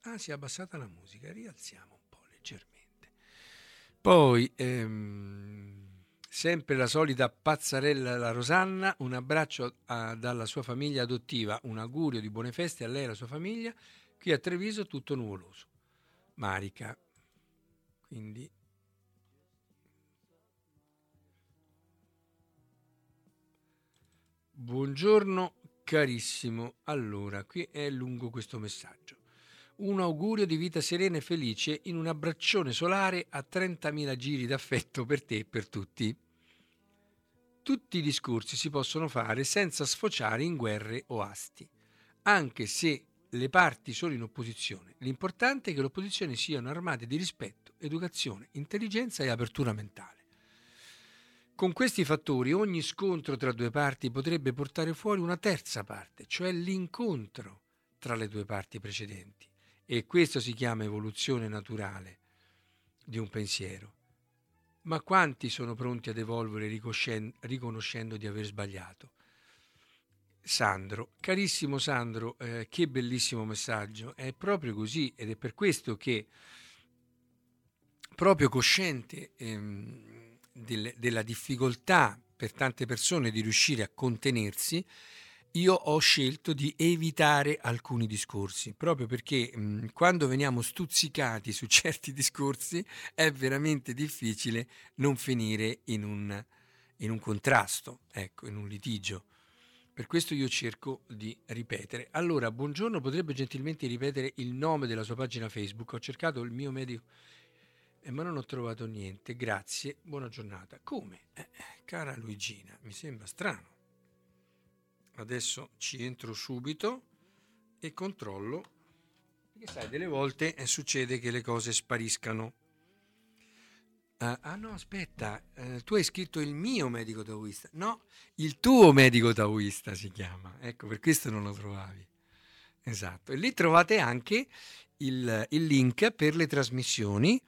A: ah, si è abbassata la musica, rialziamo leggermente. Poi, ehm, sempre la solita pazzarella la Rosanna, un abbraccio a, dalla sua famiglia adottiva, un augurio di buone feste a lei e alla sua famiglia, qui a Treviso tutto nuvoloso. Marica, quindi... Buongiorno carissimo, allora qui è lungo questo messaggio un augurio di vita serena e felice in un abbraccione solare a 30.000 giri d'affetto per te e per tutti. Tutti i discorsi si possono fare senza sfociare in guerre o asti, anche se le parti sono in opposizione. L'importante è che le opposizioni siano armate di rispetto, educazione, intelligenza e apertura mentale. Con questi fattori ogni scontro tra due parti potrebbe portare fuori una terza parte, cioè l'incontro tra le due parti precedenti. E questo si chiama evoluzione naturale di un pensiero. Ma quanti sono pronti ad evolvere riconoscendo di aver sbagliato? Sandro, carissimo Sandro, eh, che bellissimo messaggio. È proprio così ed è per questo che proprio cosciente ehm, del, della difficoltà per tante persone di riuscire a contenersi, io ho scelto di evitare alcuni discorsi, proprio perché mh, quando veniamo stuzzicati su certi discorsi è veramente difficile non finire in un, in un contrasto, ecco, in un litigio. Per questo io cerco di ripetere. Allora, buongiorno, potrebbe gentilmente ripetere il nome della sua pagina Facebook? Ho cercato il mio medico, eh, ma non ho trovato niente. Grazie, buona giornata. Come? Eh, cara Luigina, mi sembra strano. Adesso ci entro subito e controllo, perché sai, delle volte eh, succede che le cose spariscano. Uh, ah no, aspetta, uh, tu hai scritto il mio medico taoista. No, il tuo medico taoista si chiama. Ecco, per questo non lo trovavi. Esatto. E lì trovate anche il, il link per le trasmissioni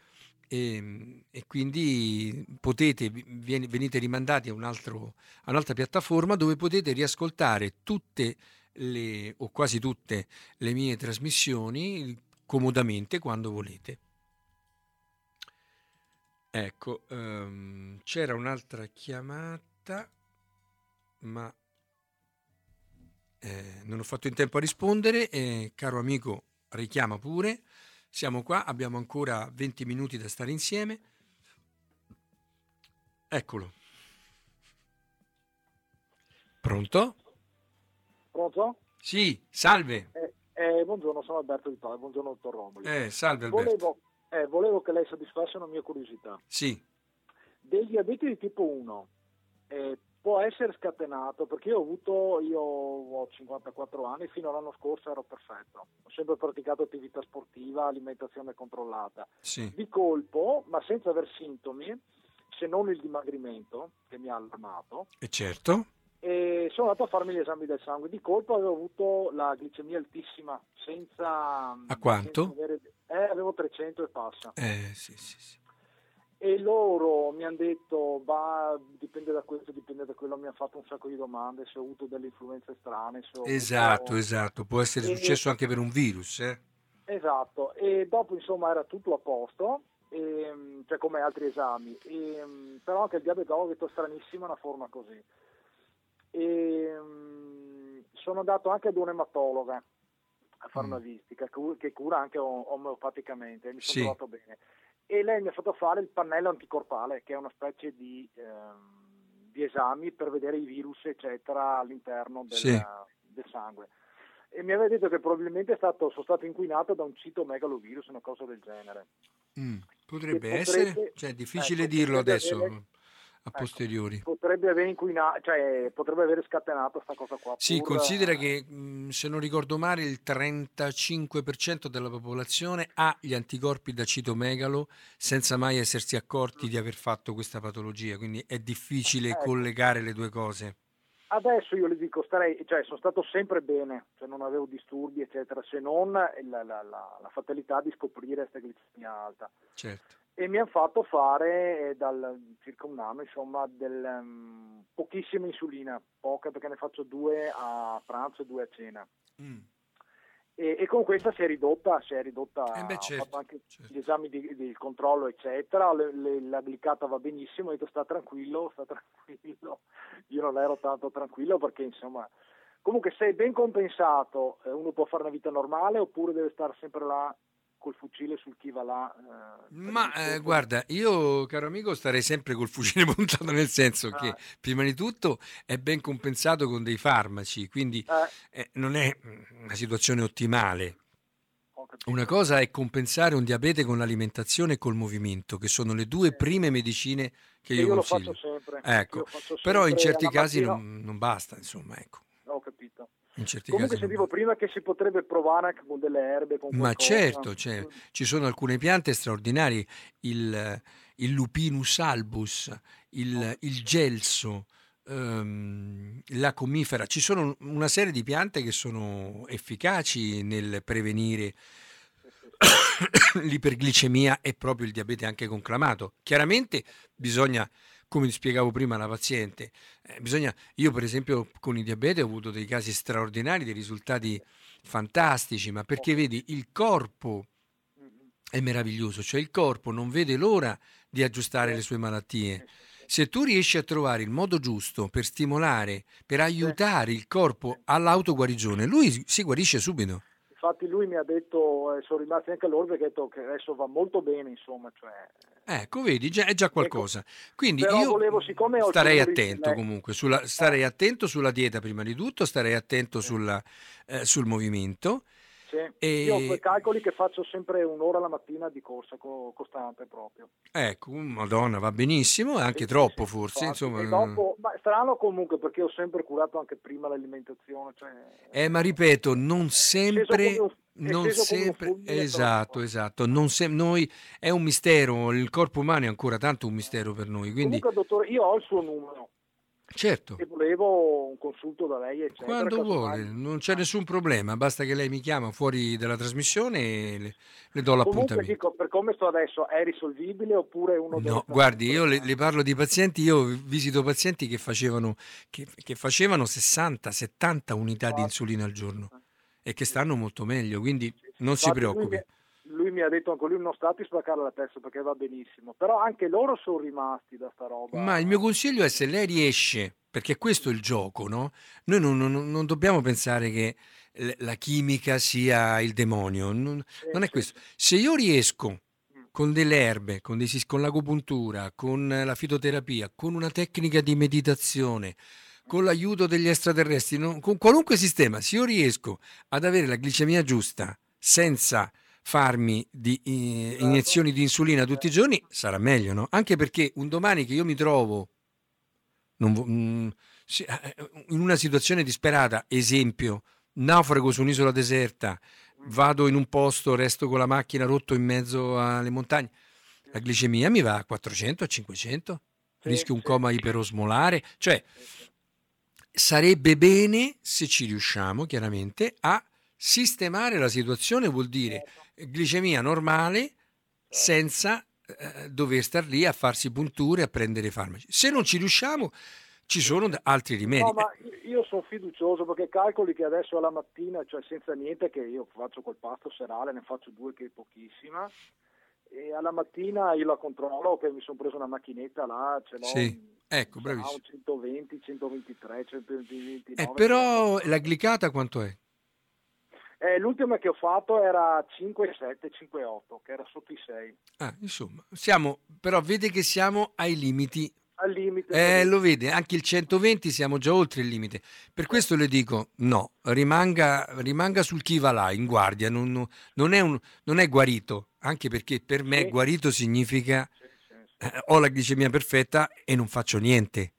A: e, ehm, e quindi potete, venite rimandati a, un altro, a un'altra piattaforma dove potete riascoltare tutte le, o quasi tutte le mie trasmissioni comodamente quando volete. Ecco, um, c'era un'altra chiamata, ma eh, non ho fatto in tempo a rispondere. Eh, caro amico, richiama pure. Siamo qua, abbiamo ancora 20 minuti da stare insieme. Eccolo. Pronto?
D: Pronto?
A: Sì, salve.
D: Eh, eh, buongiorno, sono Alberto Di Palo, buongiorno dottor Romoli.
A: Eh, salve Alberto.
D: Volevo eh, volevo che lei soddisfasse una mia curiosità.
A: Sì.
D: Del diabete di tipo 1 eh, può essere scatenato perché io ho avuto, io ho 54 anni, fino all'anno scorso ero perfetto, ho sempre praticato attività sportiva, alimentazione controllata.
A: Sì.
D: Di colpo, ma senza aver sintomi, se non il dimagrimento che mi ha allarmato.
A: E certo.
D: E sono andato a farmi gli esami del sangue. Di colpo avevo avuto la glicemia altissima, senza...
A: A quanto?
D: Senza avere, eh, avevo 300 e passa.
A: Eh, sì, sì, sì.
D: E loro mi hanno detto, bah, dipende da questo, dipende da quello, mi hanno fatto un sacco di domande, se ho avuto delle influenze strane.
A: esatto,
D: avuto...
A: esatto, può essere e... successo anche per un virus. Eh?
D: Esatto, e dopo insomma era tutto a posto, e, cioè come altri esami, e, però anche il diabete ho detto stranissima una forma così. E, sono andato anche ad un ematologa a fare mm. una visita che cura anche omeopaticamente mi sono sì. trovato bene e lei mi ha fatto fare il pannello anticorpale che è una specie di, ehm, di esami per vedere i virus eccetera all'interno del, sì. del, sangue e mi aveva detto che probabilmente stato, sono stato inquinato da un citomegalovirus una cosa del genere
A: mm. potrebbe, potrebbe essere cioè è difficile ecco, dirlo adesso avere, a ecco, posteriori.
D: Potrebbe aver inquinato, cioè potrebbe aver scatenato questa cosa qua.
A: Sì, pur... considera che se non ricordo male il 35% della popolazione ha gli anticorpi da citomegalo senza mai essersi accorti di aver fatto questa patologia, quindi è difficile ecco. collegare le due cose.
D: Adesso io le dico, starei, cioè, sono stato sempre bene, cioè non avevo disturbi, eccetera, se non la, la, la, la fatalità di scoprire questa glicemia alta.
A: Certo
D: e mi hanno fatto fare eh, dal circa un anno insomma del, um, pochissima insulina, poca perché ne faccio due a pranzo e due a cena. Mm. E, e, con questa si è ridotta, si è ridotta
A: eh beh, certo,
D: anche
A: certo.
D: gli esami di, di controllo eccetera, le, le, la glicata va benissimo, ho detto sta tranquillo, sta tranquillo, io non ero tanto tranquillo perché insomma comunque se è ben compensato eh, uno può fare una vita normale oppure deve stare sempre là col fucile sul chi va là.
A: Eh, Ma eh, guarda, io caro amico starei sempre col fucile puntato nel senso ah. che prima di tutto è ben compensato con dei farmaci, quindi eh. eh non è una situazione ottimale. Una cosa è compensare un diabete con l'alimentazione e col movimento, che sono le due prime medicine che io, io consiglio.
D: Lo faccio sempre.
A: Ecco,
D: faccio
A: però in certi
D: casi
A: non, non, basta, insomma, ecco. In certi
D: Comunque
A: casi non
D: sentivo prima che si potrebbe provare anche con delle erbe, con
A: Ma certo, cioè, ci sono alcune piante straordinarie, il, il Lupinus albus, il, il gelso, ehm, la comifera, ci sono una serie di piante che sono efficaci nel prevenire l'iperglicemia e proprio il diabete anche conclamato. Chiaramente bisogna, come ti spiegavo prima alla paziente, eh, bisogna, io per esempio con il diabete ho avuto dei casi straordinari, dei risultati fantastici, ma perché vedi il corpo è meraviglioso, cioè il corpo non vede l'ora di aggiustare le sue malattie. Se tu riesci a trovare il modo giusto per stimolare, per aiutare il corpo all'autoguarigione, lui si- si guarisce subito.
D: Infatti lui mi ha detto, eh, sono rimasti anche loro perché ha detto che adesso va molto bene, insomma, cioè,
A: Ecco, vedi, già- è già qualcosa. Quindi
D: Però
A: io
D: volevo,
A: starei attento
D: lei-
A: comunque, sulla- starei attento sulla dieta prima di tutto, starei attento sulla- eh, sul movimento.
D: sì.
A: E-
D: io ho quei calcoli che faccio sempre un'ora la mattina di corsa co- costante proprio.
A: Ecco, madonna, va benissimo, anche
D: Sì,
A: troppo
D: sì,
A: forse, insomma.
D: E dopo, ma strano comunque perché ho sempre curato anche prima l'alimentazione. Cioè,
A: Eh, ma ripeto, non sempre, non sempre, esatto, esatto, non se- noi, è un mistero, il corpo umano è ancora tanto un mistero per noi, quindi
D: Comunque, dottore, io ho il suo numero.
A: Certo,
D: e volevo un consulto da lei, eccetera.
A: quando vuole, non c'è nessun problema, basta che lei mi chiama fuori dalla trasmissione e le, le do
D: Comunque
A: l'appuntamento.
D: dico, per come sto adesso, è risolvibile oppure uno deve
A: No, guardi, io le, le parlo di pazienti, io visito pazienti che facevano, che, che facevano 60-70 unità di insulina al giorno e che stanno molto meglio, quindi non si
D: lui
A: preoccupi.
D: mi- Lui mi ha detto anche lui non sta a spaccare la testa perché va benissimo, però anche loro sono rimasti da sta roba.
A: Ma il mio consiglio è se lei riesce, perché questo è il gioco, no? Noi non, non- non dobbiamo pensare che la chimica sia il demonio, non, non è questo. Se io riesco con delle erbe, con, dei con l'agopuntura, con la fitoterapia, con una tecnica di meditazione, con l'aiuto degli extraterrestri, no? con qualunque sistema, se io riesco ad avere la glicemia giusta senza farmi di eh, iniezioni di insulina tutti i giorni, sarà meglio, no? Anche perché un domani che io mi trovo non mm, sì, eh, in una situazione disperata, esempio, naufrago su un'isola deserta, vado in un posto, resto con la macchina rotto in mezzo alle montagne, la glicemia mi va a 400, a 500, rischio un coma iperosmolare, cioè sarebbe bene se ci riusciamo chiaramente a sistemare la situazione, vuol dire glicemia normale senza eh, dover star lì a farsi punture, a prendere farmaci. Se non ci riusciamo, ci sono altri rimedi.
D: No, ma io sono fiducioso perché calcoli che adesso alla mattina, cioè senza niente, che io faccio col pasto serale, ne faccio due che è pochissima, e alla mattina io la controllo, che mi sono preso una macchinetta là, ce l'ho
A: Sì, ecco, bravissimo.
D: un 120, 123, 129.
A: Eh, però la glicata quanto è?
D: Eh, l'ultima che ho fatto era 5,7, 5,8, che era sotto i 6.
A: Ah, insomma, siamo, però vede che siamo ai limiti.
D: Al limite.
A: Eh, lo vede, anche il 120 siamo già oltre il limite. Per questo le dico, no, rimanga, rimanga sul chi va là, in guardia, non, non- è un- non è guarito, anche perché per me
D: Sì.
A: guarito significa eh, ho la glicemia perfetta e non faccio niente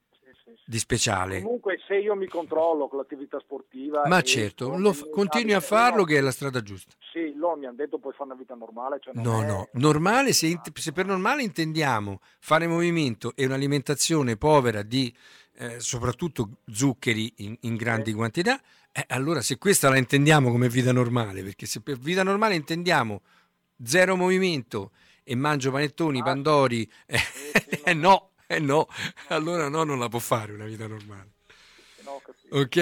A: di speciale.
D: Comunque se io mi controllo con l'attività sportiva...
A: Ma certo, f- continui a farlo che è la strada giusta.
D: Sì, loro mi hanno detto puoi fare una vita normale. Cioè
A: No,
D: è-
A: no, normale, se, int- se per normale intendiamo fare movimento e un'alimentazione povera di eh, soprattutto zuccheri in, in grandi quantità, eh, allora se questa la intendiamo come vita normale, perché se per vita normale intendiamo zero movimento e mangio panettoni,
D: Ah.
A: pandori, eh, eh, no, eh no, allora no, non la può fare una vita normale.
D: No.
A: Ok?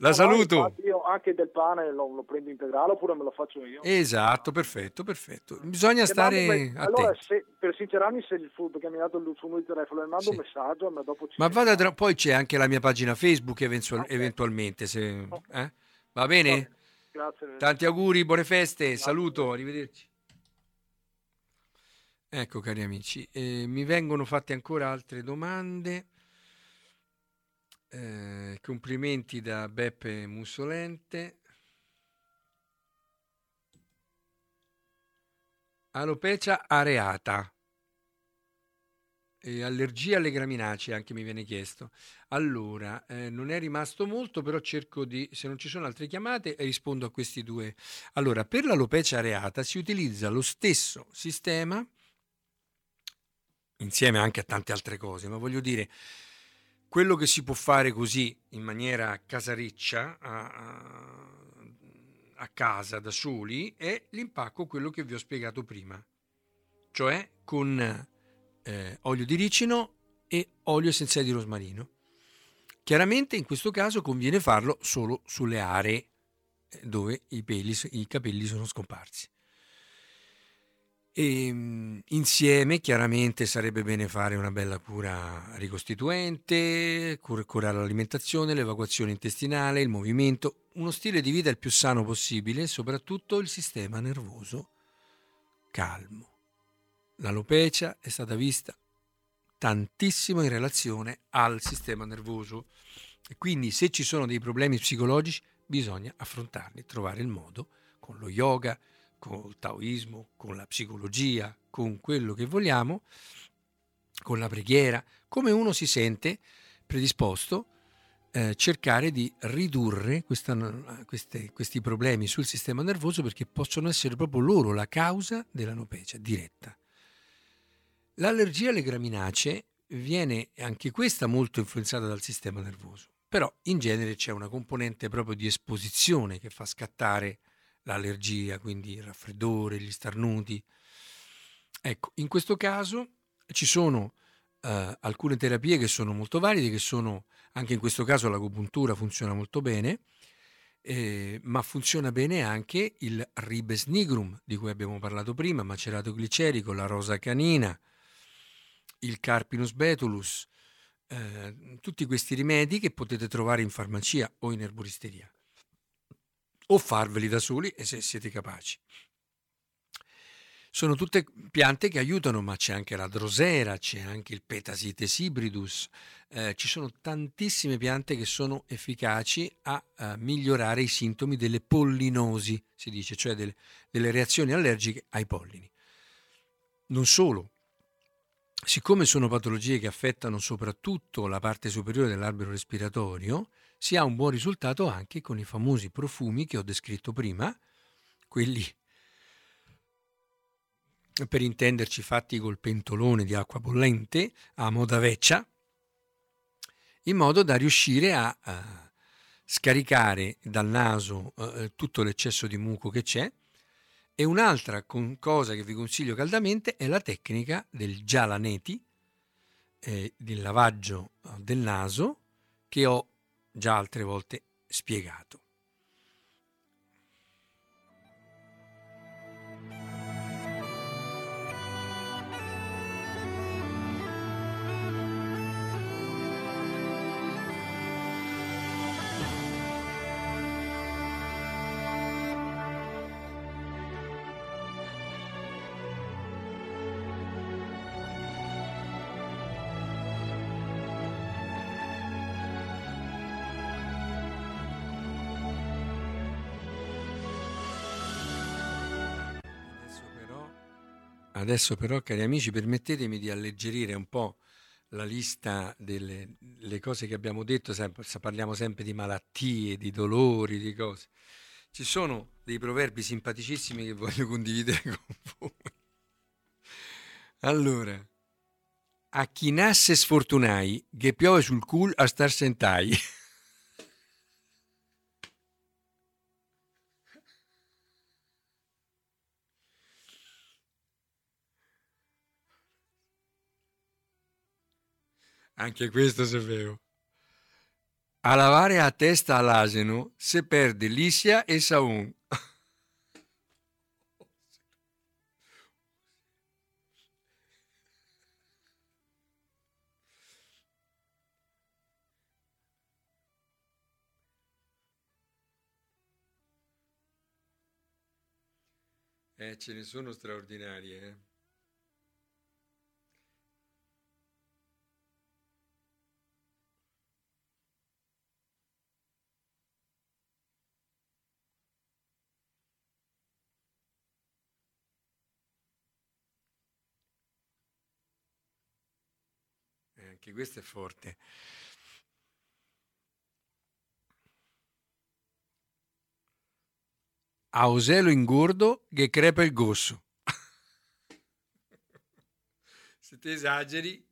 A: La
D: No, no,
A: saluto.
D: infatti io anche del pane lo, lo prendo integrale oppure me lo faccio io.
A: Esatto, perfetto, perfetto. Bisogna
D: mando un
A: stare attenti.
D: Allora, se, per sincerarmi, se il food che mi ha dato il suo telefono, le mando
A: Sì.
D: un messaggio, ma dopo ci
A: Ma vada tra- poi c'è anche la mia pagina Facebook eventual-
D: Ok.
A: eventualmente. Se, eh? Va bene?
D: Grazie.
A: Tanti auguri, buone feste, saluto, arrivederci. Ecco cari amici, eh, mi vengono fatte ancora altre domande. Eh, complimenti da Beppe Mussolente. Alopecia areata. E allergia alle graminacee anche mi viene chiesto. Allora, eh, non è rimasto molto, però cerco di, se non ci sono altre chiamate, rispondo a questi due. Allora, per l'alopecia areata si utilizza lo stesso sistema, insieme anche a tante altre cose, ma voglio dire, quello che si può fare così in maniera casariccia, a, a casa da soli, è l'impacco, quello che vi ho spiegato prima, cioè con eh, olio di ricino e olio essenziale di rosmarino. Chiaramente in questo caso conviene farlo solo sulle aree eh, dove i, peli, i capelli sono scomparsi. E, ehm, insieme chiaramente sarebbe bene fare una bella cura ricostituente, cur- curare l'alimentazione, l'evacuazione intestinale, il movimento, uno stile di vita il più sano possibile e soprattutto il sistema nervoso calmo. L'alopecia è stata vista tantissimo in relazione al sistema nervoso e quindi se ci sono dei problemi psicologici bisogna affrontarli, trovare il modo con lo yoga, con il taoismo, con la psicologia, con quello che vogliamo, con la preghiera, come uno si sente predisposto eh, cercare di ridurre questa, queste, questi problemi sul sistema nervoso perché possono essere proprio loro la causa dell'anopecia diretta. L'allergia alle graminacee viene anche questa molto influenzata dal sistema nervoso, però in genere c'è una componente proprio di esposizione che fa scattare l'allergia, quindi il raffreddore, gli starnuti. Ecco, in questo caso ci sono uh, alcune terapie che sono molto valide, che sono anche in questo caso l'agopuntura funziona molto bene, eh, ma funziona bene anche il ribes nigrum di cui abbiamo parlato prima, macerato glicerico, la rosa canina, il Carpinus betulus, eh, tutti questi rimedi che potete trovare in farmacia o in erboristeria o farveli da soli e se siete capaci. Sono tutte piante che aiutano, ma c'è anche la drosera, c'è anche il Petasites hybridus, eh, ci sono tantissime piante che sono efficaci a, a, migliorare i sintomi delle pollinosi, si dice, cioè delle, delle reazioni allergiche ai pollini. Non solo, siccome sono patologie che affettano soprattutto la parte superiore dell'albero respiratorio, si ha un buon risultato anche con i famosi profumi che ho descritto prima, quelli per intenderci fatti col pentolone di acqua bollente a moda vecchia, in modo da riuscire a, a scaricare dal naso eh, tutto l'eccesso di muco che c'è. E un'altra cosa che vi consiglio caldamente è la tecnica del Gialaneti, eh, del lavaggio eh, del naso, che ho già altre volte spiegato. Adesso però, cari amici, permettetemi di alleggerire un po' la lista delle cose che abbiamo detto, parliamo sempre di malattie, di dolori, di cose. Ci sono dei proverbi simpaticissimi che voglio condividere con voi. Allora, a chi nasce sfortunai, che piove sul cul a star sentai. Anche questo sapevo. A lavare a testa all'asino se perde Lisia e Saun. Eh, ce ne sono straordinarie, eh. Anche questo è forte. A Oselo ingordo che crepa il gosso. Se ti esageri,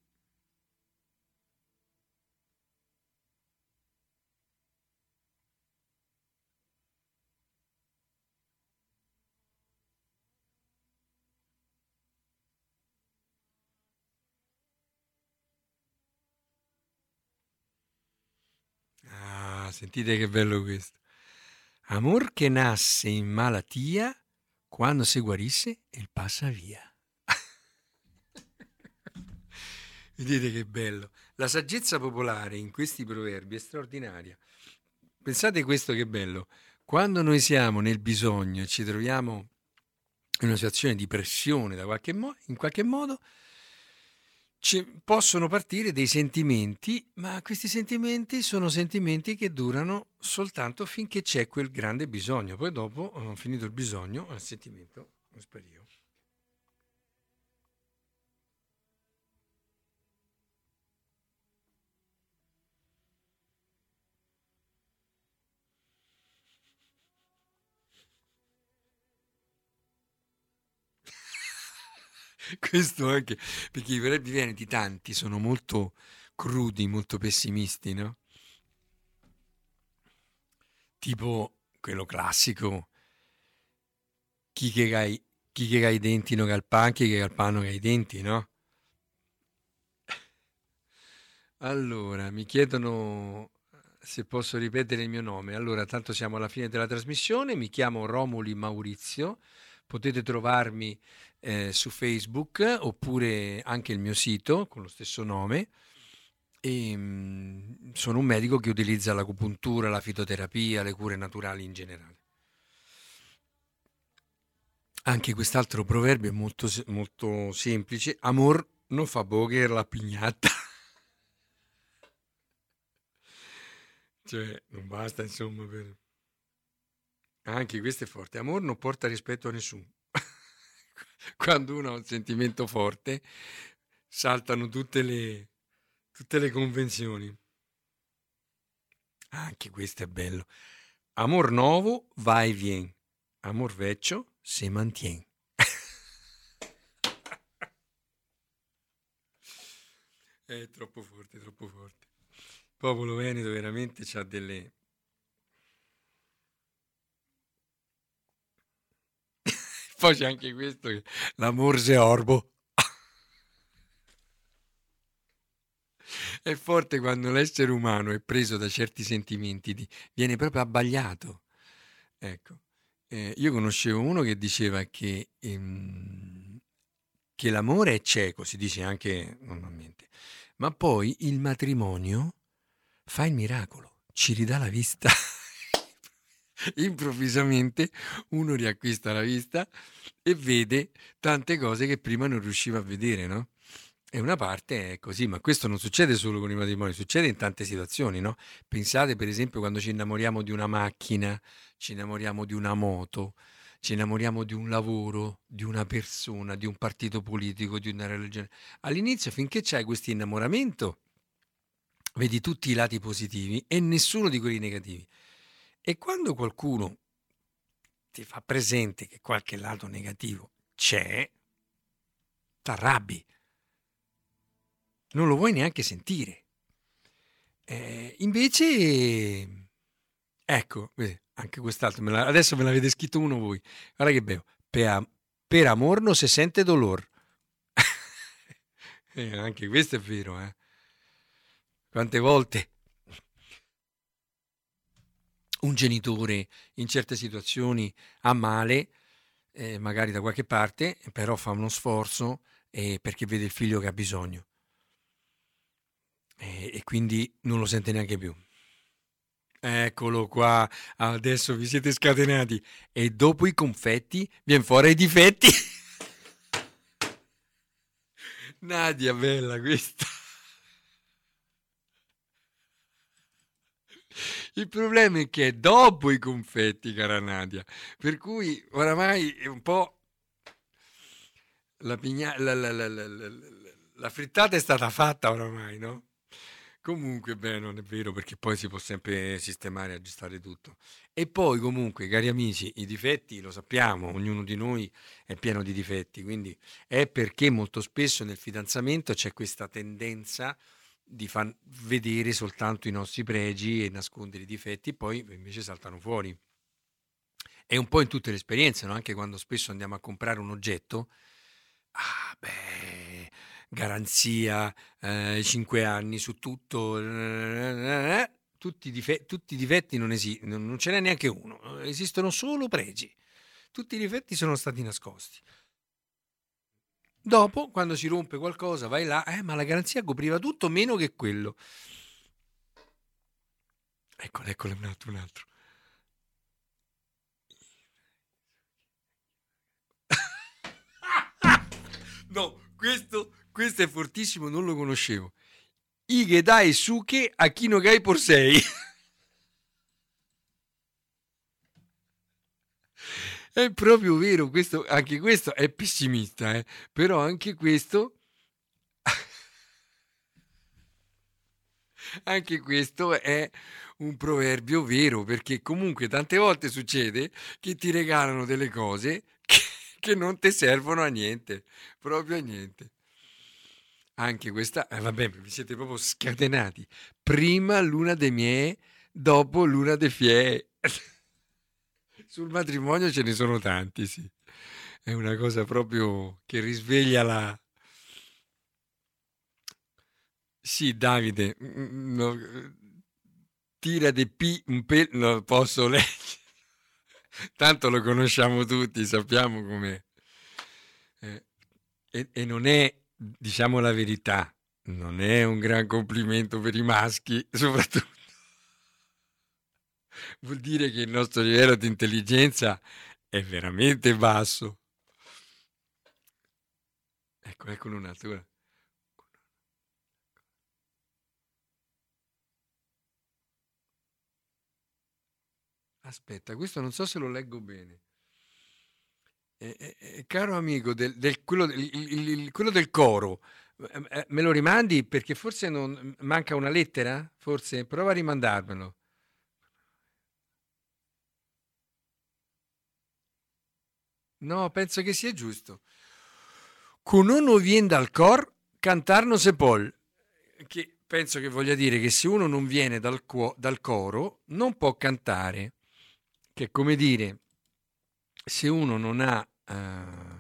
A: Ah, sentite che bello questo. Amor che nasce in malattia, quando si guarisse, il passa via. Vedete che bello. La saggezza popolare in questi proverbi è straordinaria. Pensate questo che bello. Quando noi siamo nel bisogno e ci troviamo in una situazione di pressione da qualche mo- in qualche modo, ci possono partire dei sentimenti, ma questi sentimenti sono sentimenti che durano soltanto finché c'è quel grande bisogno. Poi dopo, eh, finito il bisogno, il sentimento sparisce. Questo anche perché i verbi veneti tanti sono molto crudi, molto pessimisti, no? Tipo quello classico, chi che ha i, chi che ha i denti non ha il pan, chi che ha il pan non i denti, no? Allora, mi chiedono se posso ripetere il mio nome. Allora, tanto siamo alla fine della trasmissione, mi chiamo Romoli Maurizio, potete trovarmi eh, su Facebook oppure anche il mio sito con lo stesso nome. E, mh, mm, sono un medico che utilizza l'acupuntura, la fitoterapia, le cure naturali in generale. Anche quest'altro proverbio è molto, molto semplice. Amor non fa boger la pignata. cioè, non basta insomma per... Anche questo è forte. Amor non porta rispetto a nessuno. Quando uno ha un sentimento forte, saltano tutte le, tutte le convenzioni. Anche questo è bello. Amor nuovo va e viene, amor vecchio se mantiene. è troppo forte, troppo forte. Il popolo veneto veramente ha delle, Poi c'è anche questo, l'amor se orbo. È forte quando l'essere umano è preso da certi sentimenti, viene proprio abbagliato. Ecco, eh, io conoscevo uno che diceva che, ehm, che l'amore è cieco, si dice anche normalmente, ma poi il matrimonio fa il miracolo, ci ridà la vista. improvvisamente uno riacquista la vista e vede tante cose che prima non riusciva a vedere, no? E una parte è così, ma questo non succede solo con i matrimoni, succede in tante situazioni, no? Pensate per esempio quando ci innamoriamo di una macchina, ci innamoriamo di una moto, ci innamoriamo di un lavoro, di una persona, di un partito politico, di una religione. All'inizio, finché c'è questo innamoramento, vedi tutti i lati positivi e nessuno di quelli negativi. E quando qualcuno ti fa presente che qualche lato negativo c'è, t'arrabbi. Non lo vuoi neanche sentire. Eh, invece, ecco, anche quest'altro, me la, adesso me l'avete scritto uno voi. Guarda che bello. Per, per amor non si sente dolore. eh, anche questo è vero, eh. Quante volte un genitore in certe situazioni ha male, eh, magari da qualche parte, però fa uno sforzo eh, perché vede il figlio che ha bisogno e, e quindi non lo sente neanche più. Eccolo qua, adesso vi siete scatenati e dopo i confetti viene fuori i difetti. Nadia, bella questa. Il problema è che è dopo i confetti, cara Nadia, per cui oramai è un po' la, pigna- la, la, la frittata è stata fatta oramai, no? Comunque, beh, non è vero perché poi si può sempre sistemare e aggiustare tutto. E poi, comunque, cari amici, i difetti lo sappiamo, ognuno di noi è pieno di difetti, quindi è perché molto spesso nel fidanzamento c'è questa tendenza di far vedere soltanto i nostri pregi e nascondere i difetti, poi invece saltano fuori. È un po' in tutte le esperienze, no? anche quando spesso andiamo a comprare un oggetto, ah beh, garanzia, eh, 5 anni su tutto, eh, tutti, i dife- difetti non esistono, non ce n'è neanche uno, esistono solo pregi. Tutti i difetti sono stati nascosti. Dopo, quando si rompe qualcosa, vai là, eh, ma la garanzia copriva tutto meno che quello. Eccolo, eccolo un altro, un altro. no, questo, questo è fortissimo, non lo conoscevo. Ige dai suke a chi no gai por sei. È proprio vero, questo, anche questo è pessimista, eh? però anche questo... anche questo è un proverbio vero, perché comunque tante volte succede che ti regalano delle cose che, che non ti servono a niente, proprio a niente. Anche questa, eh, vabbè, vi siete proprio scatenati. Prima luna de mie, dopo luna de fie. Sul matrimonio ce ne sono tanti, sì. È una cosa proprio che risveglia la... Sì, Davide, mm, mm, no, tira de P un pelo, non posso leggere. Tanto lo conosciamo tutti, sappiamo com'è. Eh, e, e non è diciamo la verità, non è un gran complimento per i maschi, soprattutto. Vuol dire che il nostro livello di intelligenza è veramente basso. Ecco, ecco una natura. Aspetta, questo non so se lo leggo bene. Eh, eh, eh, caro amico, del, del, quello, il, il, quello, del coro, eh, me lo rimandi perché forse non, manca una lettera? Forse prova a rimandarmelo. No, penso che sia giusto. Con uno viene dal cor, cantar non se pol. Che penso che voglia dire che se uno non viene dal, cuo, dal coro, non può cantare. Che è come dire se uno non ha uh,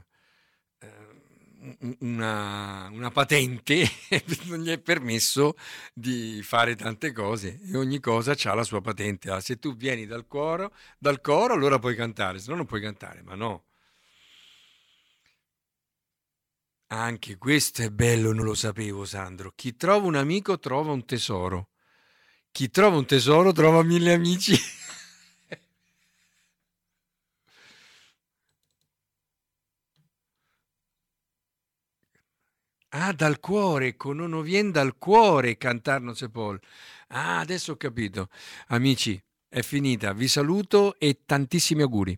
A: una, una, patente non gli è permesso di fare tante cose e ogni cosa ha la sua patente. Ah, se tu vieni dal coro, dal coro allora puoi cantare, se no non puoi cantare, ma no. Anche questo è bello, non lo sapevo Sandro. Chi trova un amico trova un tesoro. Chi trova un tesoro trova mille amici. Ah, dal cuore, con uno vien dal cuore cantar non se può. Ah, adesso ho capito. Amici, è finita. Vi saluto e tantissimi auguri.